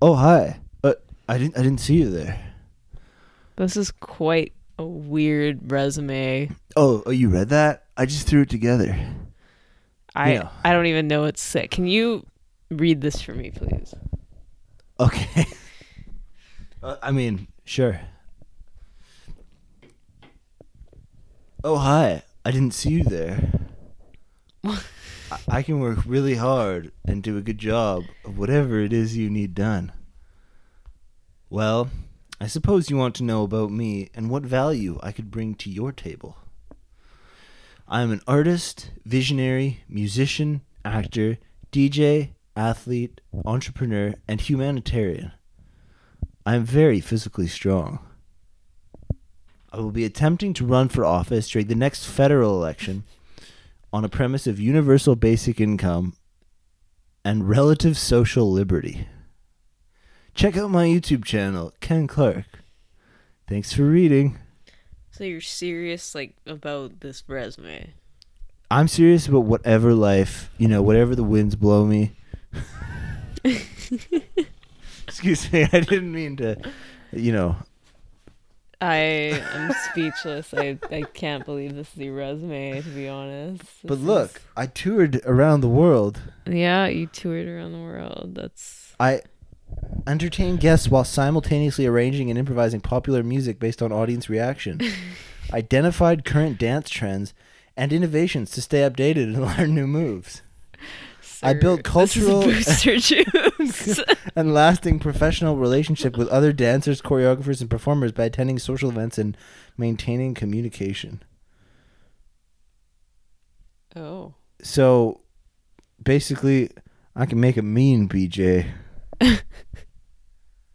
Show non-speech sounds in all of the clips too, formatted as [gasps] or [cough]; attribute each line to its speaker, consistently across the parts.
Speaker 1: Oh hi. Uh, I didn't I didn't see you there.
Speaker 2: This is quite a weird resume.
Speaker 1: Oh, oh you read that? I just threw it together.
Speaker 2: I
Speaker 1: Yeah.
Speaker 2: I don't even know what's sick. Can you read this for me, please?
Speaker 1: Okay. [laughs] uh, I mean, sure. Oh hi. I didn't see you there. [laughs] I, can work really hard and do a good job of whatever it is you need done. Well, I suppose you want to know about me and what value I could bring to your table. I am an artist, visionary, musician, actor, DJ, athlete, entrepreneur, and humanitarian. I am very physically strong. I will be attempting to run for office during the next federal election on a premise of universal basic income and relative social liberty. Check out my YouTube channel, Ken Clark. Thanks for reading.
Speaker 2: So you're serious like about this resume?
Speaker 1: I'm serious about whatever life, you know, whatever the winds blow me. [laughs] Excuse me, I didn't mean to, you know.
Speaker 2: I am speechless. I I can't believe this is your resume to be honest.
Speaker 1: But
Speaker 2: This
Speaker 1: look, I toured around the world.
Speaker 2: yeah, you toured around the world. That's
Speaker 1: I entertained guests while simultaneously arranging and improvising popular music based on audience reaction. [laughs] Identified current dance trends and innovations to stay updated and [laughs] learn new moves. I built cultural-
Speaker 2: booster [laughs] juice. [laughs]
Speaker 1: and lasting professional relationship with other dancers, choreographers, and performers by attending social events and maintaining communication.
Speaker 2: oh.
Speaker 1: So, basically, I can make a mean BJ. [laughs]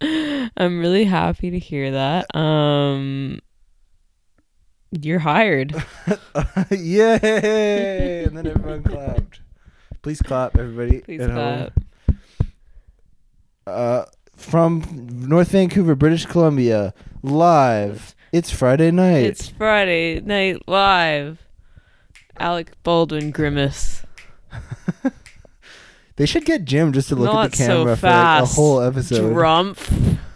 Speaker 2: I'm really happy to hear that. Um you're hired.
Speaker 1: Yay! And then everyone clapped. Please clap, everybody.
Speaker 2: Please
Speaker 1: at home. Uh, from North Vancouver, British Columbia, live. It's Friday night.
Speaker 2: It's Friday night live. Alec Baldwin grimace. [laughs]
Speaker 1: they should get Jim just to look
Speaker 2: Not
Speaker 1: at the camera
Speaker 2: so
Speaker 1: for like, a whole episode.
Speaker 2: Drumpf. [laughs]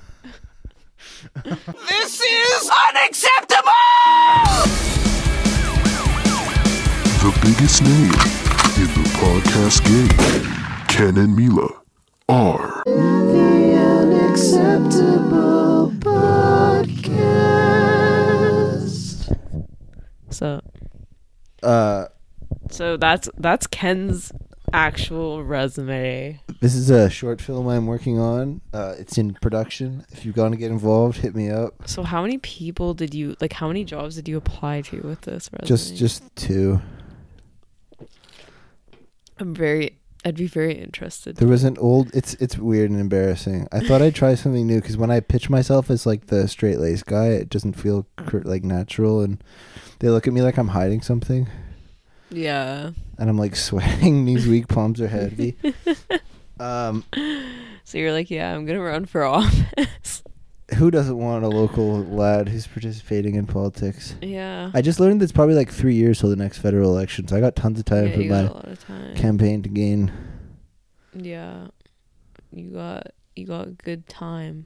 Speaker 3: This is unacceptable!
Speaker 4: The biggest name in the podcast game, Ken and Mila, are the unacceptable podcast.
Speaker 2: So
Speaker 1: Uh,
Speaker 2: so that's that's Ken's actual resume.
Speaker 1: this is a short film I'm working on. Uh, it's in production. If you're going to get involved, hit me up.
Speaker 2: So how many people did you like how many jobs did you apply to with this resume?
Speaker 1: Just, just two.
Speaker 2: I'm very I'd be very interested.
Speaker 1: There was an old. It's it's weird and embarrassing. I thought I'd try something new because when I pitch myself as like the straight laced guy, it doesn't feel cr- like natural, and they look at me like I'm hiding something,
Speaker 2: Yeah.
Speaker 1: and I'm like sweating. [laughs] These weak palms are heavy. [laughs] um,
Speaker 2: So you're like, yeah, I'm gonna run for [laughs] office.
Speaker 1: Who doesn't want a local lad who's participating in politics?
Speaker 2: yeah.
Speaker 1: I just learned that it's probably like three years till the next federal election, so I got tons of time
Speaker 2: yeah,
Speaker 1: for
Speaker 2: you got a
Speaker 1: my
Speaker 2: time.
Speaker 1: campaign to gain.
Speaker 2: Yeah. You got you got good time.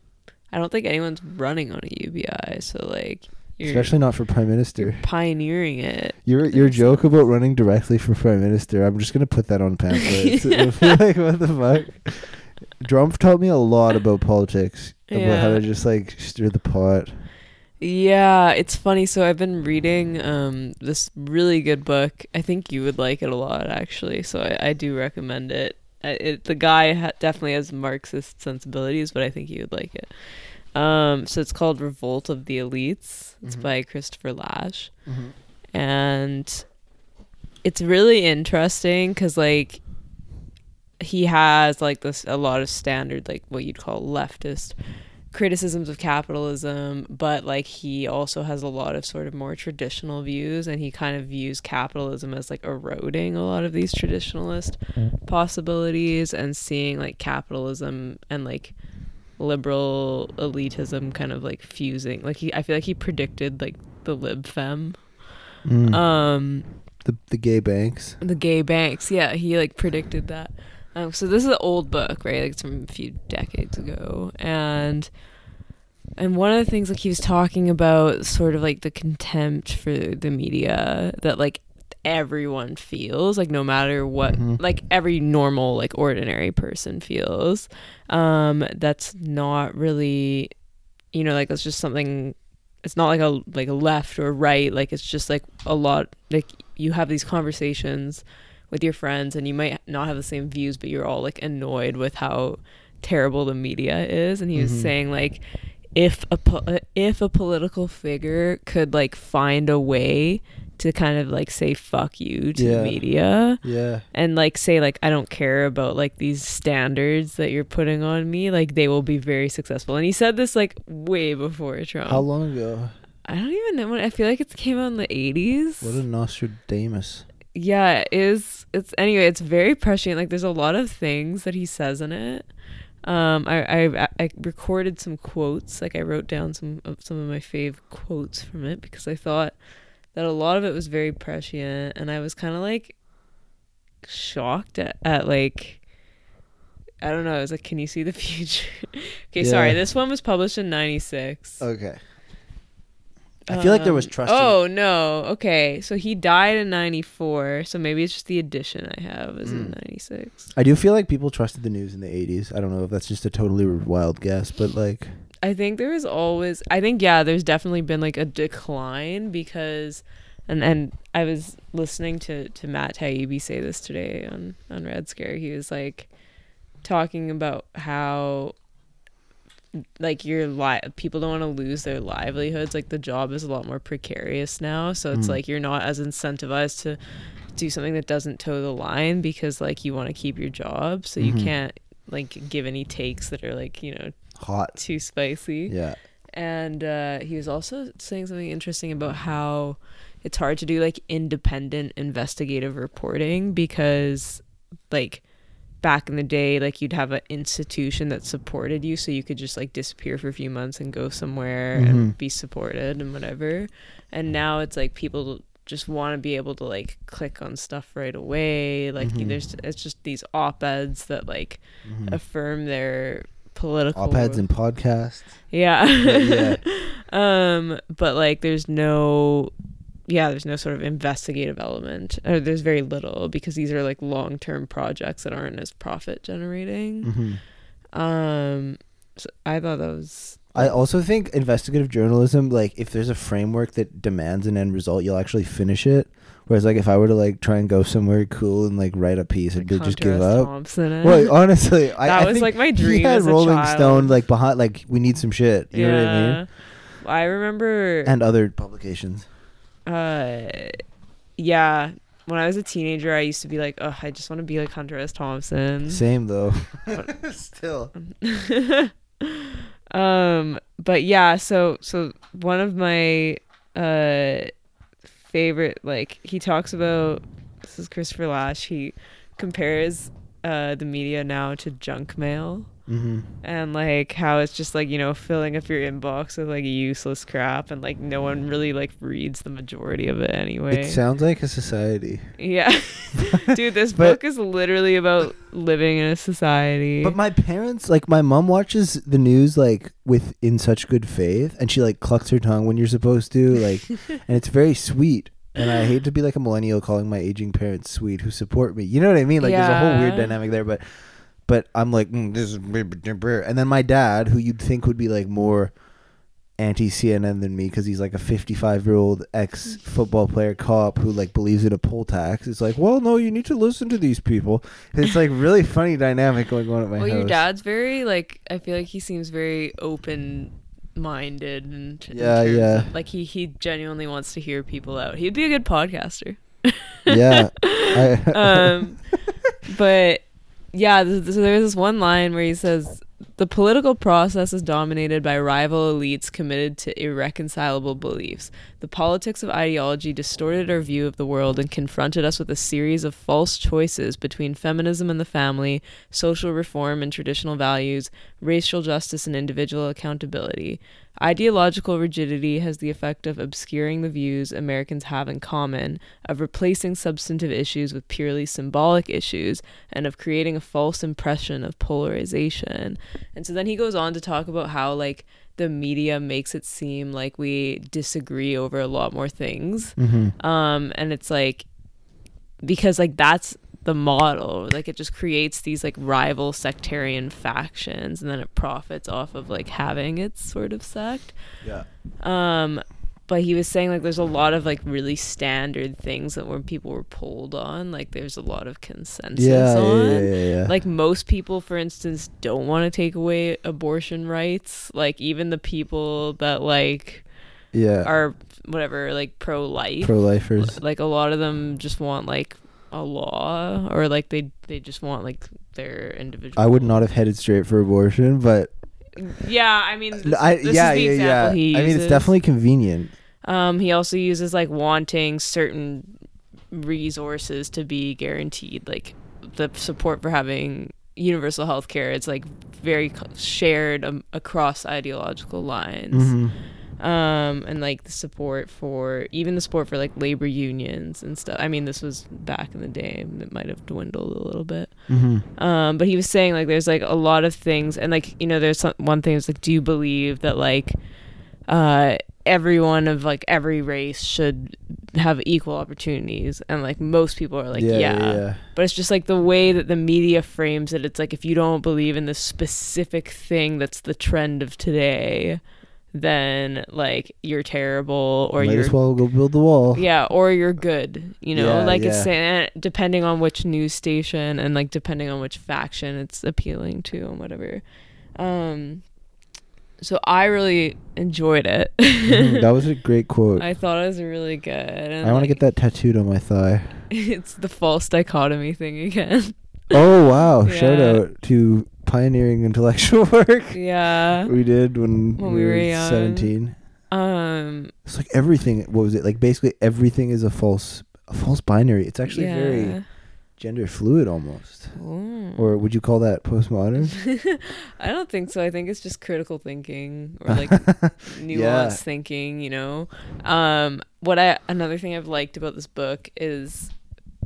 Speaker 2: I don't think anyone's running on a UBI, so like you're
Speaker 1: Especially not for prime minister.
Speaker 2: pioneering it.
Speaker 1: Your your joke about running directly for prime minister. I'm just gonna put that on pamphlets. [laughs] [laughs] like what the fuck? Drumpf taught me a lot about [laughs] politics, about how to just like stir the pot.
Speaker 2: Yeah, it's funny. So I've been reading um this really good book. I think you would like it a lot, actually. So I, I do recommend it. I, it the guy ha- definitely has Marxist sensibilities, but I think you would like it. Um, so it's called Revolt of the Elites. It's
Speaker 1: Mhm.
Speaker 2: by Christopher Lasch, and it's really interesting because like he has like this a lot of standard like what you'd call leftist criticisms of capitalism, but like he also has a lot of sort of more traditional views and he kind of views capitalism as like eroding a lot of these traditionalist possibilities and seeing like capitalism and like liberal elitism kind of like fusing. Like he I feel like he predicted like the lib fem.
Speaker 1: Mm.
Speaker 2: Um
Speaker 1: the the gay banks.
Speaker 2: the gay banks yeah he like predicted that Um, so this is an old book, right? Like it's from a few decades ago, and and one of the things like he was talking about, sort of like the contempt for the media that like everyone feels, like no matter what,
Speaker 1: Mhm.
Speaker 2: like every normal, like ordinary person feels. Um, that's not really, you know, like it's just something. It's not like a like a left or right. Like it's just like a lot. Like you have these conversations with your friends and you might not have the same views but you're all like annoyed with how terrible the media is and he was
Speaker 1: Mhm.
Speaker 2: saying like if a po- uh, if a political figure could like find a way to kind of like say fuck you to
Speaker 1: Yeah.
Speaker 2: the media
Speaker 1: Yeah.
Speaker 2: and like say like I don't care about like these standards that you're putting on me like they will be very successful and he said this like way before Trump
Speaker 1: How long ago?
Speaker 2: I don't even know when I feel like it came out in the 80s
Speaker 1: What a Nostradamus.
Speaker 2: Yeah it is it's anyway it's very prescient like there's a lot of things that he says in it. Um i i, I recorded some quotes like i wrote down some of some of my fave quotes from it because i thought that a lot of it was very prescient and i was kind of like shocked at, at like i don't know i was like can you see the [laughs] future? Okay sorry this one was published in 96
Speaker 1: Okay. I feel like there was
Speaker 2: um,
Speaker 1: trust. in-
Speaker 2: Oh no. Okay, so he died in '94. So maybe it's just the edition I have is in
Speaker 1: Mm.
Speaker 2: '96.
Speaker 1: I do feel like people trusted the news in the 80s. I don't know if that's just a totally wild guess, but like
Speaker 2: I think there was always. I think yeah. There's definitely been like a decline because, and and I was listening to to Matt Taibbi say this today on on Red Scare. He was like talking about how like your li- people don't want to lose their livelihoods like the job is a lot more precarious now so it's
Speaker 1: Mm.
Speaker 2: like you're not as incentivized to do something that doesn't toe the line because like you want to keep your job so you
Speaker 1: Mhm.
Speaker 2: can't like give any takes that are like you know
Speaker 1: hot.
Speaker 2: too spicy
Speaker 1: Yeah.
Speaker 2: and uh, he was also saying something interesting about how it's hard to do like independent investigative reporting because like back in the day like you'd have an institution that supported you so you could just like disappear for a few months and go somewhere and
Speaker 1: Mhm.
Speaker 2: be supported and whatever and now it's like people just want to be able to like click on stuff right away like
Speaker 1: Mhm.
Speaker 2: there's it's just these op-eds that like
Speaker 1: Mhm.
Speaker 2: affirm their political
Speaker 1: Op-eds and podcasts.
Speaker 2: yeah.
Speaker 1: Yeah, [laughs]
Speaker 2: um, but like there's no yeah, there's no sort of investigative element. Or there's very little because these are like long term projects that aren't as profit generating.
Speaker 1: hmm
Speaker 2: Um so I thought that was
Speaker 1: I also think investigative journalism, like if there's a framework that demands an end result, you'll actually finish it. Whereas, like if I were to like try and go somewhere cool and like write a piece, I'd just give up.
Speaker 2: Thompson.
Speaker 1: Well, honestly, [laughs] I,
Speaker 2: That
Speaker 1: I
Speaker 2: was,
Speaker 1: think
Speaker 2: like, my dream. he had
Speaker 1: Rolling
Speaker 2: child.
Speaker 1: Stone like behind, like we need some shit. You
Speaker 2: yeah.
Speaker 1: know what I mean?
Speaker 2: I remember
Speaker 1: And other publications.
Speaker 2: Uh yeah, when I was a teenager I used to be like, Oh, I just want to be like Hunter S. Thompson.
Speaker 1: Same though. [laughs] Still. [laughs]
Speaker 2: um but yeah so so one of my uh favorite like he talks about this is christopher lasch he compares uh the media now to junk mail
Speaker 1: hmm
Speaker 2: and like how it's just like you know filling up your inbox with like useless crap and like no one really like reads the majority of it anyway
Speaker 1: It sounds like a society.
Speaker 2: yeah [laughs] dude this [laughs]
Speaker 1: But-
Speaker 2: book is literally about living in a society
Speaker 1: But my parents, like my mom, watches the news like with in such good faith, and she like clucks her tongue when you're supposed to, like, [laughs] and it's very sweet. And I hate to be like a millennial calling my aging parents sweet who support me. You know what I mean? Like there's a whole weird dynamic there, but but I'm like mm, this is and then my dad, who you'd think would be like more anti CNN than me because he's like a 55 year old ex football player cop who like believes in a poll tax. It's like, well, no, you need to listen to these people. It's like really [laughs] funny dynamic going on at my
Speaker 2: well,
Speaker 1: house.
Speaker 2: your dad's very like I feel like he seems very open minded and
Speaker 1: Yeah, yeah.
Speaker 2: of- like he he genuinely wants to hear people out. He'd be a good podcaster.
Speaker 1: yeah. [laughs] I,
Speaker 2: um, [laughs] but yeah, so there's this one line where he says The political process is dominated by rival elites committed to irreconcilable beliefs. The politics of ideology distorted our view of the world and confronted us with a series of false choices between feminism and the family, social reform and traditional values, racial justice and individual accountability. Ideological rigidity has the effect of obscuring the views Americans have in common, of replacing substantive issues with purely symbolic issues, and of creating a false impression of polarization. And so then he goes on to talk about how, like, the media makes it seem like we disagree over a lot more things. Um, and it's like, because, like, that's the model like it just creates these like rival sectarian factions and then it profits off of like having its sort of sect
Speaker 1: Yeah.
Speaker 2: um but he was saying like there's a lot of like really standard things that when people were polled on like there's a lot of consensus
Speaker 1: Yeah,
Speaker 2: on
Speaker 1: yeah, yeah, yeah.
Speaker 2: like most people for instance don't want to take away abortion rights like even the people that like
Speaker 1: yeah.
Speaker 2: are whatever like pro life
Speaker 1: Pro lifers.
Speaker 2: like a lot of them just want like a law or like they they just want like their individual
Speaker 1: I would not have headed straight for abortion, but
Speaker 2: yeah i mean this,
Speaker 1: I,
Speaker 2: this
Speaker 1: yeah,
Speaker 2: is the
Speaker 1: yeah,
Speaker 2: example
Speaker 1: yeah. I mean, it's definitely convenient.
Speaker 2: Um he also uses like wanting certain resources to be guaranteed like the support for having universal health care it's like very shared um, across ideological lines
Speaker 1: Mhm.
Speaker 2: um and like the support for even the support for like labor unions and stuff i mean this was back in the day it might have dwindled a little bit
Speaker 1: Mhm.
Speaker 2: um but he was saying like there's like a lot of things and like you know there's some, one thing is like do you believe that like uh everyone of like every race should have equal opportunities and like most people are like
Speaker 1: yeah,
Speaker 2: yeah,
Speaker 1: yeah,
Speaker 2: but it's just like the way that the media frames it it's like if you don't believe in this specific thing that's the trend of today then like you're terrible or
Speaker 1: Might
Speaker 2: you're
Speaker 1: as well go build the wall.
Speaker 2: yeah or you're good you know?
Speaker 1: Yeah,
Speaker 2: like it's saying depending on which news station and like depending on which faction it's appealing to and whatever. Um so i really enjoyed it
Speaker 1: Mhm, that was a [laughs] great quote. I,
Speaker 2: i thought it was really good and
Speaker 1: want to get that tattooed on my thigh. [laughs]
Speaker 2: it's the false dichotomy thing again [laughs]
Speaker 1: Oh wow! Shout out to pioneering intellectual work
Speaker 2: yeah
Speaker 1: we did when,
Speaker 2: When
Speaker 1: we
Speaker 2: we
Speaker 1: were
Speaker 2: were young.
Speaker 1: seventeen.
Speaker 2: um
Speaker 1: It's like everything. What was it? Like basically everything is a false, a false binary. It's actually
Speaker 2: yeah.
Speaker 1: very gender fluid almost.
Speaker 2: Ooh.
Speaker 1: Or would you call that postmodern? [laughs]
Speaker 2: I don't think so. I think it's just critical thinking or like [laughs] nuanced
Speaker 1: Yeah.
Speaker 2: thinking, you know. Um what I another thing I've liked about this book is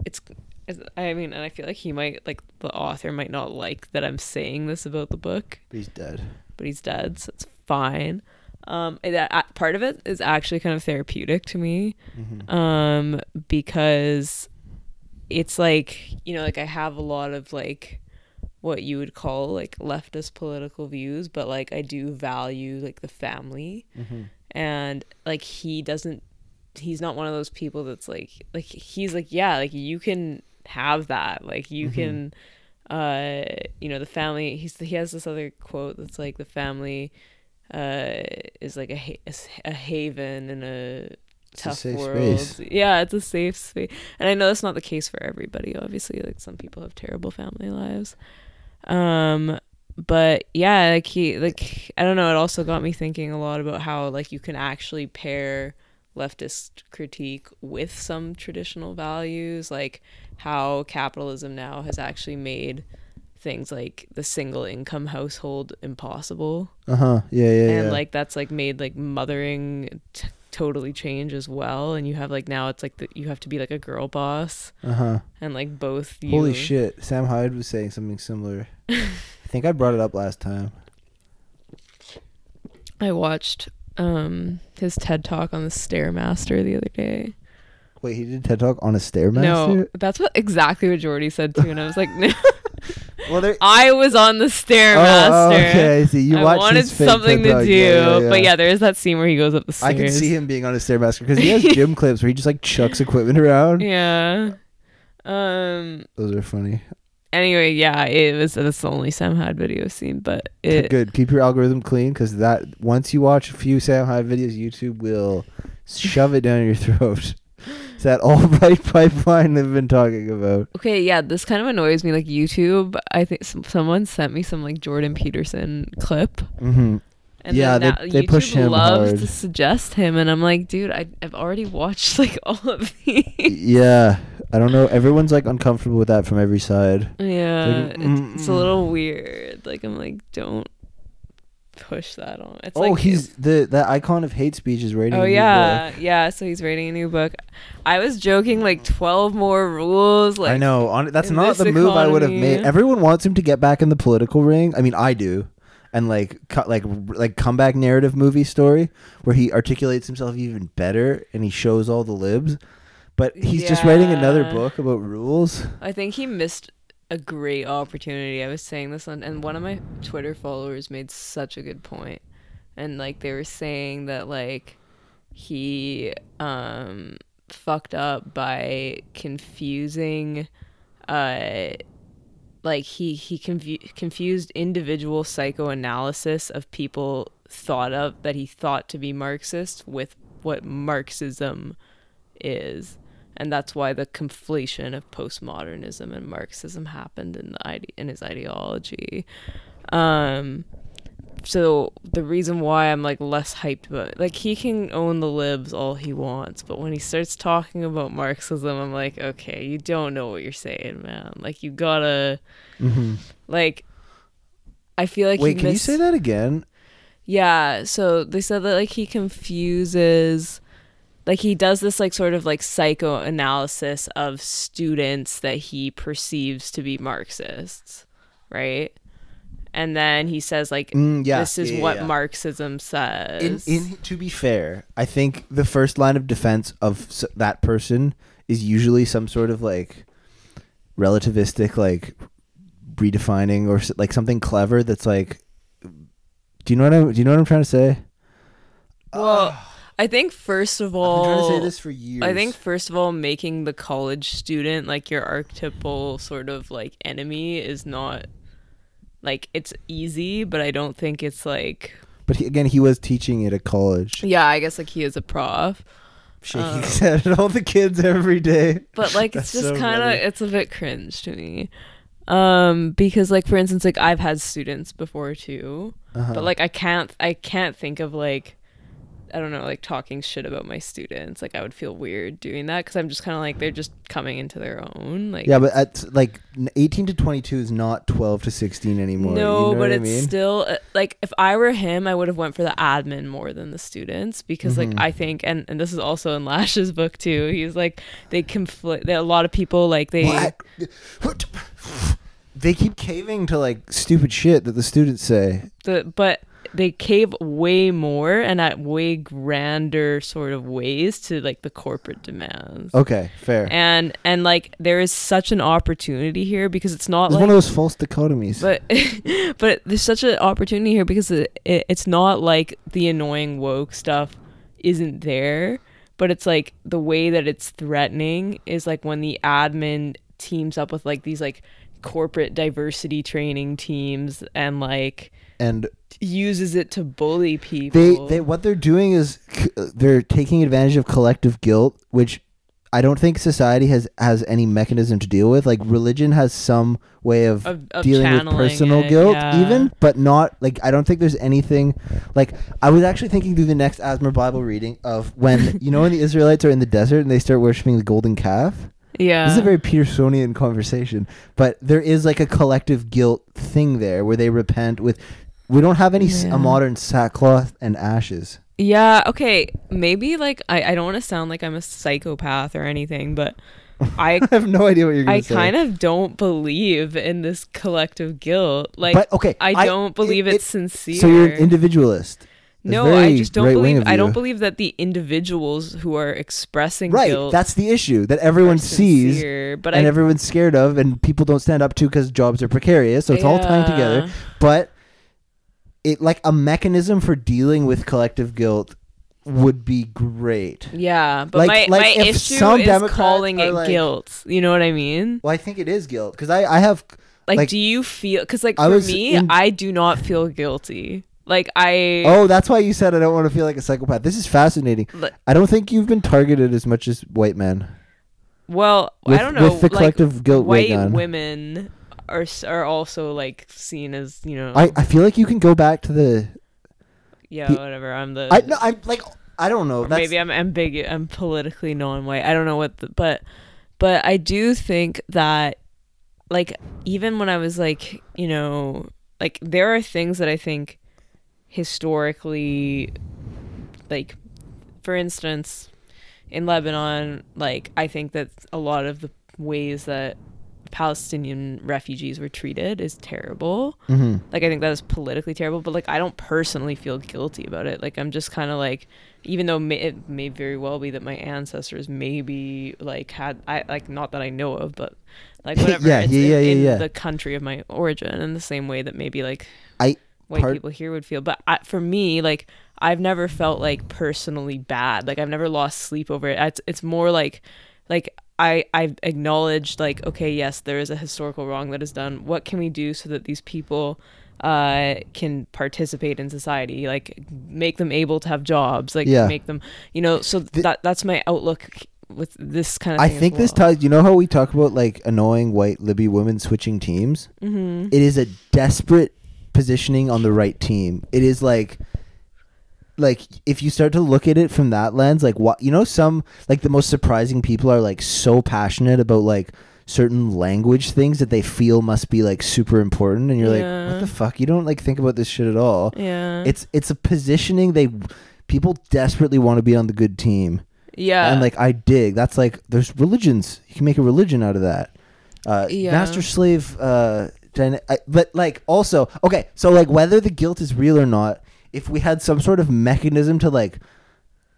Speaker 2: it's is, I mean, and I feel like he might like the author might not like that I'm saying this about the book, But
Speaker 1: He's dead.
Speaker 2: but he's dead, so it's fine. Um, it, uh, part of it is actually kind of therapeutic to me,
Speaker 1: Mhm.
Speaker 2: um, because it's like you know, like I have a lot of like what you would call like leftist political views, but like I do value like the family,
Speaker 1: Mhm.
Speaker 2: and like he doesn't. He's not one of those people that's like like he's like yeah like you can have that like you
Speaker 1: Mhm.
Speaker 2: can uh you know the family he's he has this other quote that's like the family uh is like a ha- a haven and a tough
Speaker 1: safe
Speaker 2: world
Speaker 1: space.
Speaker 2: yeah it's a safe space and i know that's not the case for everybody obviously like some people have terrible family lives um but yeah like he like i don't know it also got me thinking a lot about how like you can actually pair leftist critique with some traditional values like how capitalism now has actually made things like the single income household impossible
Speaker 1: Uh huh. Yeah, yeah,
Speaker 2: and
Speaker 1: yeah.
Speaker 2: like that's like made like mothering t- totally change as well and you have like now it's like the, you have to be like a girl boss
Speaker 1: uh huh.
Speaker 2: and like both you
Speaker 1: Holy shit! Sam Hyde was saying something similar. I think I brought it up last time. [laughs]
Speaker 2: i watched um his ted talk on the stairmaster the other day
Speaker 1: Wait, he did TED Talk on a stairmaster.
Speaker 2: no that's what exactly what jordy said too and i was like [laughs] no
Speaker 1: Well, there.
Speaker 2: i was on the
Speaker 1: Oh,
Speaker 2: stairmaster
Speaker 1: oh, okay. I see. You
Speaker 2: I wanted something to do,
Speaker 1: Yeah, yeah,
Speaker 2: but
Speaker 1: yeah.
Speaker 2: yeah, there is that scene where he goes up the stairs.
Speaker 1: I can see him being on a stairmaster because he has [laughs] gym clips where he just like chucks equipment around.
Speaker 2: Yeah. Um.
Speaker 1: Those are funny.
Speaker 2: Anyway, yeah, it was. That's the only Sam Hyde video I've but it.
Speaker 1: Good. Keep your algorithm clean because that once you watch a few Sam Hyde videos, YouTube will shove it down your [laughs] throat. That alt-right [laughs] pipeline they've been talking about.
Speaker 2: Okay, yeah, this kind of annoys me. Like YouTube, I think some, someone sent me some like Jordan Peterson clip,
Speaker 1: Mm-hmm.
Speaker 2: and
Speaker 1: Yeah,
Speaker 2: then
Speaker 1: they-
Speaker 2: now
Speaker 1: they
Speaker 2: YouTube
Speaker 1: push him
Speaker 2: loves
Speaker 1: hard.
Speaker 2: to suggest him, and I'm like, dude, I, I've already watched [laughs] like all of these.
Speaker 1: Yeah, I don't know. Everyone's like uncomfortable with that from every side.
Speaker 2: yeah,
Speaker 1: Like,
Speaker 2: it's, it's a little weird. Like I'm like, don't push that on. It's like,
Speaker 1: oh,
Speaker 2: like
Speaker 1: he's the that icon of hate speech is rating.
Speaker 2: Oh
Speaker 1: a new
Speaker 2: yeah, yeah. So he's writing a new book. I was joking, like twelve more rules. Like
Speaker 1: I know. On, that's not the move I would have made. Everyone wants him to get back in the political ring. I mean, I do. And like, cut like, like comeback narrative movie story where he articulates himself even better and he shows all the libs. But he's just writing another book about rules.
Speaker 2: I think he missed a great opportunity. I was saying this on, and one of my Twitter followers made such a good point, and like they were saying that like he um fucked up by confusing uh like he he confu- confused individual psychoanalysis of people thought of that he thought to be marxist with what marxism is and that's why the conflation of postmodernism and marxism happened in the ide- in his ideology um so the reason why I'm like less hyped about like he can own the libs all he wants, but when he starts talking about Marxism, I'm like, okay, you don't know what you're saying, man. Like you gotta
Speaker 1: Mm-hmm.
Speaker 2: like. I feel like
Speaker 1: Wait, can you say that again?
Speaker 2: Yeah, so they said that like he confuses like he does this like sort of like psychoanalysis of students that he perceives to be Marxists, right? And then he says like
Speaker 1: Mm, yeah,
Speaker 2: this is
Speaker 1: yeah,
Speaker 2: what
Speaker 1: yeah.
Speaker 2: Marxism
Speaker 1: In,
Speaker 2: says.
Speaker 1: in to be fair, I think the first line of defense of s- that person is usually some sort of like relativistic, like redefining or s- like something clever that's like. Do you know what I? Do you know what I'm trying to say?
Speaker 2: well, I think first of
Speaker 1: I've
Speaker 2: all
Speaker 1: been trying to say this for years.
Speaker 2: I think first of all, making the college student like your archetypal sort of like enemy is not like it's easy, but I don't think it's like
Speaker 1: but he, again, he was teaching at a college,
Speaker 2: yeah, I guess like he is a prof,
Speaker 1: shaking
Speaker 2: um,
Speaker 1: his head at all the kids every day.
Speaker 2: but like it's just
Speaker 1: so
Speaker 2: kind of it's a bit cringe to me. Um, because like for instance, like I've had students before too,
Speaker 1: Uh-huh.
Speaker 2: but like I can't I can't think of like I don't know like talking shit about my students. Like I would feel weird doing that because I'm just kind of like they're just coming into their own. Like
Speaker 1: yeah, but at like 18 to 22 is not 12 to 16 anymore.
Speaker 2: No,
Speaker 1: you know
Speaker 2: but
Speaker 1: what I
Speaker 2: it's
Speaker 1: mean?
Speaker 2: still uh, like if I were him, I would have went for the admin more than the students because
Speaker 1: Mhm.
Speaker 2: like I think and and this is also in Lasch's book too. He's like they conflict. A lot of people like they
Speaker 1: What? They keep caving to like stupid shit that the students say.
Speaker 2: the but they cave way more and at way grander sort of ways to like the corporate demands.
Speaker 1: Okay, fair.
Speaker 2: And and like there is such an opportunity here because it's not
Speaker 1: It's
Speaker 2: like
Speaker 1: one of those false dichotomies.
Speaker 2: but [laughs] but there's such an opportunity here because it, it, it's not like the annoying woke stuff isn't there but it's like the way that it's threatening is like when the admin teams up with like these like corporate diversity training teams and like
Speaker 1: and
Speaker 2: uses it to bully people
Speaker 1: they they what they're doing is c- they're taking advantage of collective guilt, which I don't think society has has any mechanism to deal with. Like religion has some way of,
Speaker 2: Of- of
Speaker 1: dealing with personal
Speaker 2: it,
Speaker 1: guilt,
Speaker 2: yeah.
Speaker 1: even, but not like I don't think there's anything like I was actually thinking through the next ASMR Bible reading of when [laughs] you know when the Israelites are in the desert and they start worshiping the golden calf.
Speaker 2: yeah
Speaker 1: This is a very Petersonian conversation, but there is like a collective guilt thing there where they repent with. We don't have any s a
Speaker 2: Yeah.
Speaker 1: modern sackcloth and ashes.
Speaker 2: yeah okay maybe like i, I don't want to sound like i'm a psychopath or anything but [laughs] i
Speaker 1: I have no idea what you're going
Speaker 2: I
Speaker 1: to say.
Speaker 2: kind of don't believe in this collective guilt. Like,
Speaker 1: But, okay,
Speaker 2: I
Speaker 1: I-
Speaker 2: don't believe
Speaker 1: it-
Speaker 2: it's sincere.
Speaker 1: So you're an individualist. That's
Speaker 2: no, I
Speaker 1: very
Speaker 2: just don't
Speaker 1: right-wing
Speaker 2: believe.
Speaker 1: of
Speaker 2: I don't
Speaker 1: you.
Speaker 2: believe that the individuals who are expressing
Speaker 1: Right,
Speaker 2: guilt
Speaker 1: that's the issue that
Speaker 2: are
Speaker 1: everyone sees
Speaker 2: sincere, but
Speaker 1: and
Speaker 2: I
Speaker 1: everyone's scared of, and people don't stand up to because jobs are precarious. So it's all tying together.
Speaker 2: Yeah.
Speaker 1: But it like a mechanism for dealing with collective guilt would be great.
Speaker 2: Yeah, but
Speaker 1: Like-
Speaker 2: my
Speaker 1: like
Speaker 2: my issue
Speaker 1: some
Speaker 2: is
Speaker 1: Democrats
Speaker 2: calling it
Speaker 1: like-
Speaker 2: guilt. You know what I mean?
Speaker 1: Well, I think it is guilt because I I have
Speaker 2: Like,
Speaker 1: Like,
Speaker 2: do you feel? Because like
Speaker 1: I
Speaker 2: for me,
Speaker 1: in-
Speaker 2: I do not feel guilty. Like I.
Speaker 1: Oh, that's why you said I don't want to feel like a psychopath. This is fascinating. I don't think you've been targeted as much as white men.
Speaker 2: well,
Speaker 1: With-
Speaker 2: I don't know.
Speaker 1: with the collective guilt
Speaker 2: white women are are also like seen as you know.
Speaker 1: I, I feel like you can go back to the.
Speaker 2: yeah,
Speaker 1: the-
Speaker 2: whatever. I'm the.
Speaker 1: I no, I'm like I don't know. That's,
Speaker 2: maybe I'm ambiguous. I'm politically non-white. I don't know what, the, but but I do think that like even when I was like you know like there are things that I think historically like for instance in Lebanon like I think that a lot of the ways that Palestinian refugees were treated is terrible.
Speaker 1: Mhm.
Speaker 2: Like I think that is politically terrible, but like I don't personally feel guilty about it. Like I'm just kind of like, even though may, it may very well be that my ancestors maybe like had I like not that I know of, but like [laughs] whatever.
Speaker 1: Yeah,
Speaker 2: it's
Speaker 1: yeah,
Speaker 2: in,
Speaker 1: yeah, yeah, yeah.
Speaker 2: The country of my origin, in the same way that maybe like
Speaker 1: I
Speaker 2: white
Speaker 1: part-
Speaker 2: people here would feel. But I, for me, like I've never felt like personally bad. Like I've never lost sleep over it. It's it's more like like I I've acknowledged like okay yes there is a historical wrong that is done. What can we do so that these people uh can participate in society like make them able to have jobs like
Speaker 1: Yeah.
Speaker 2: make them you know so that that's my outlook with this kind of
Speaker 1: I think this ties. You know how we talk about like annoying white Libby women switching teams.
Speaker 2: Mhm.
Speaker 1: It is a desperate positioning on the right team. It is like, like if you start to look at it from that lens, like what you know, some like the most surprising people are like so passionate about like certain language things that they feel must be like super important, and you're like, what the fuck? You don't like think about this shit at all.
Speaker 2: yeah
Speaker 1: It's it's a positioning they people desperately want to be on the good team.
Speaker 2: yeah
Speaker 1: and like I dig. That's like there's religions. You can make a religion out of that. Uh,
Speaker 2: Yeah.
Speaker 1: Master slave. Uh, dyna- I, but like also okay. So like whether the guilt is real or not, if we had some sort of mechanism to like.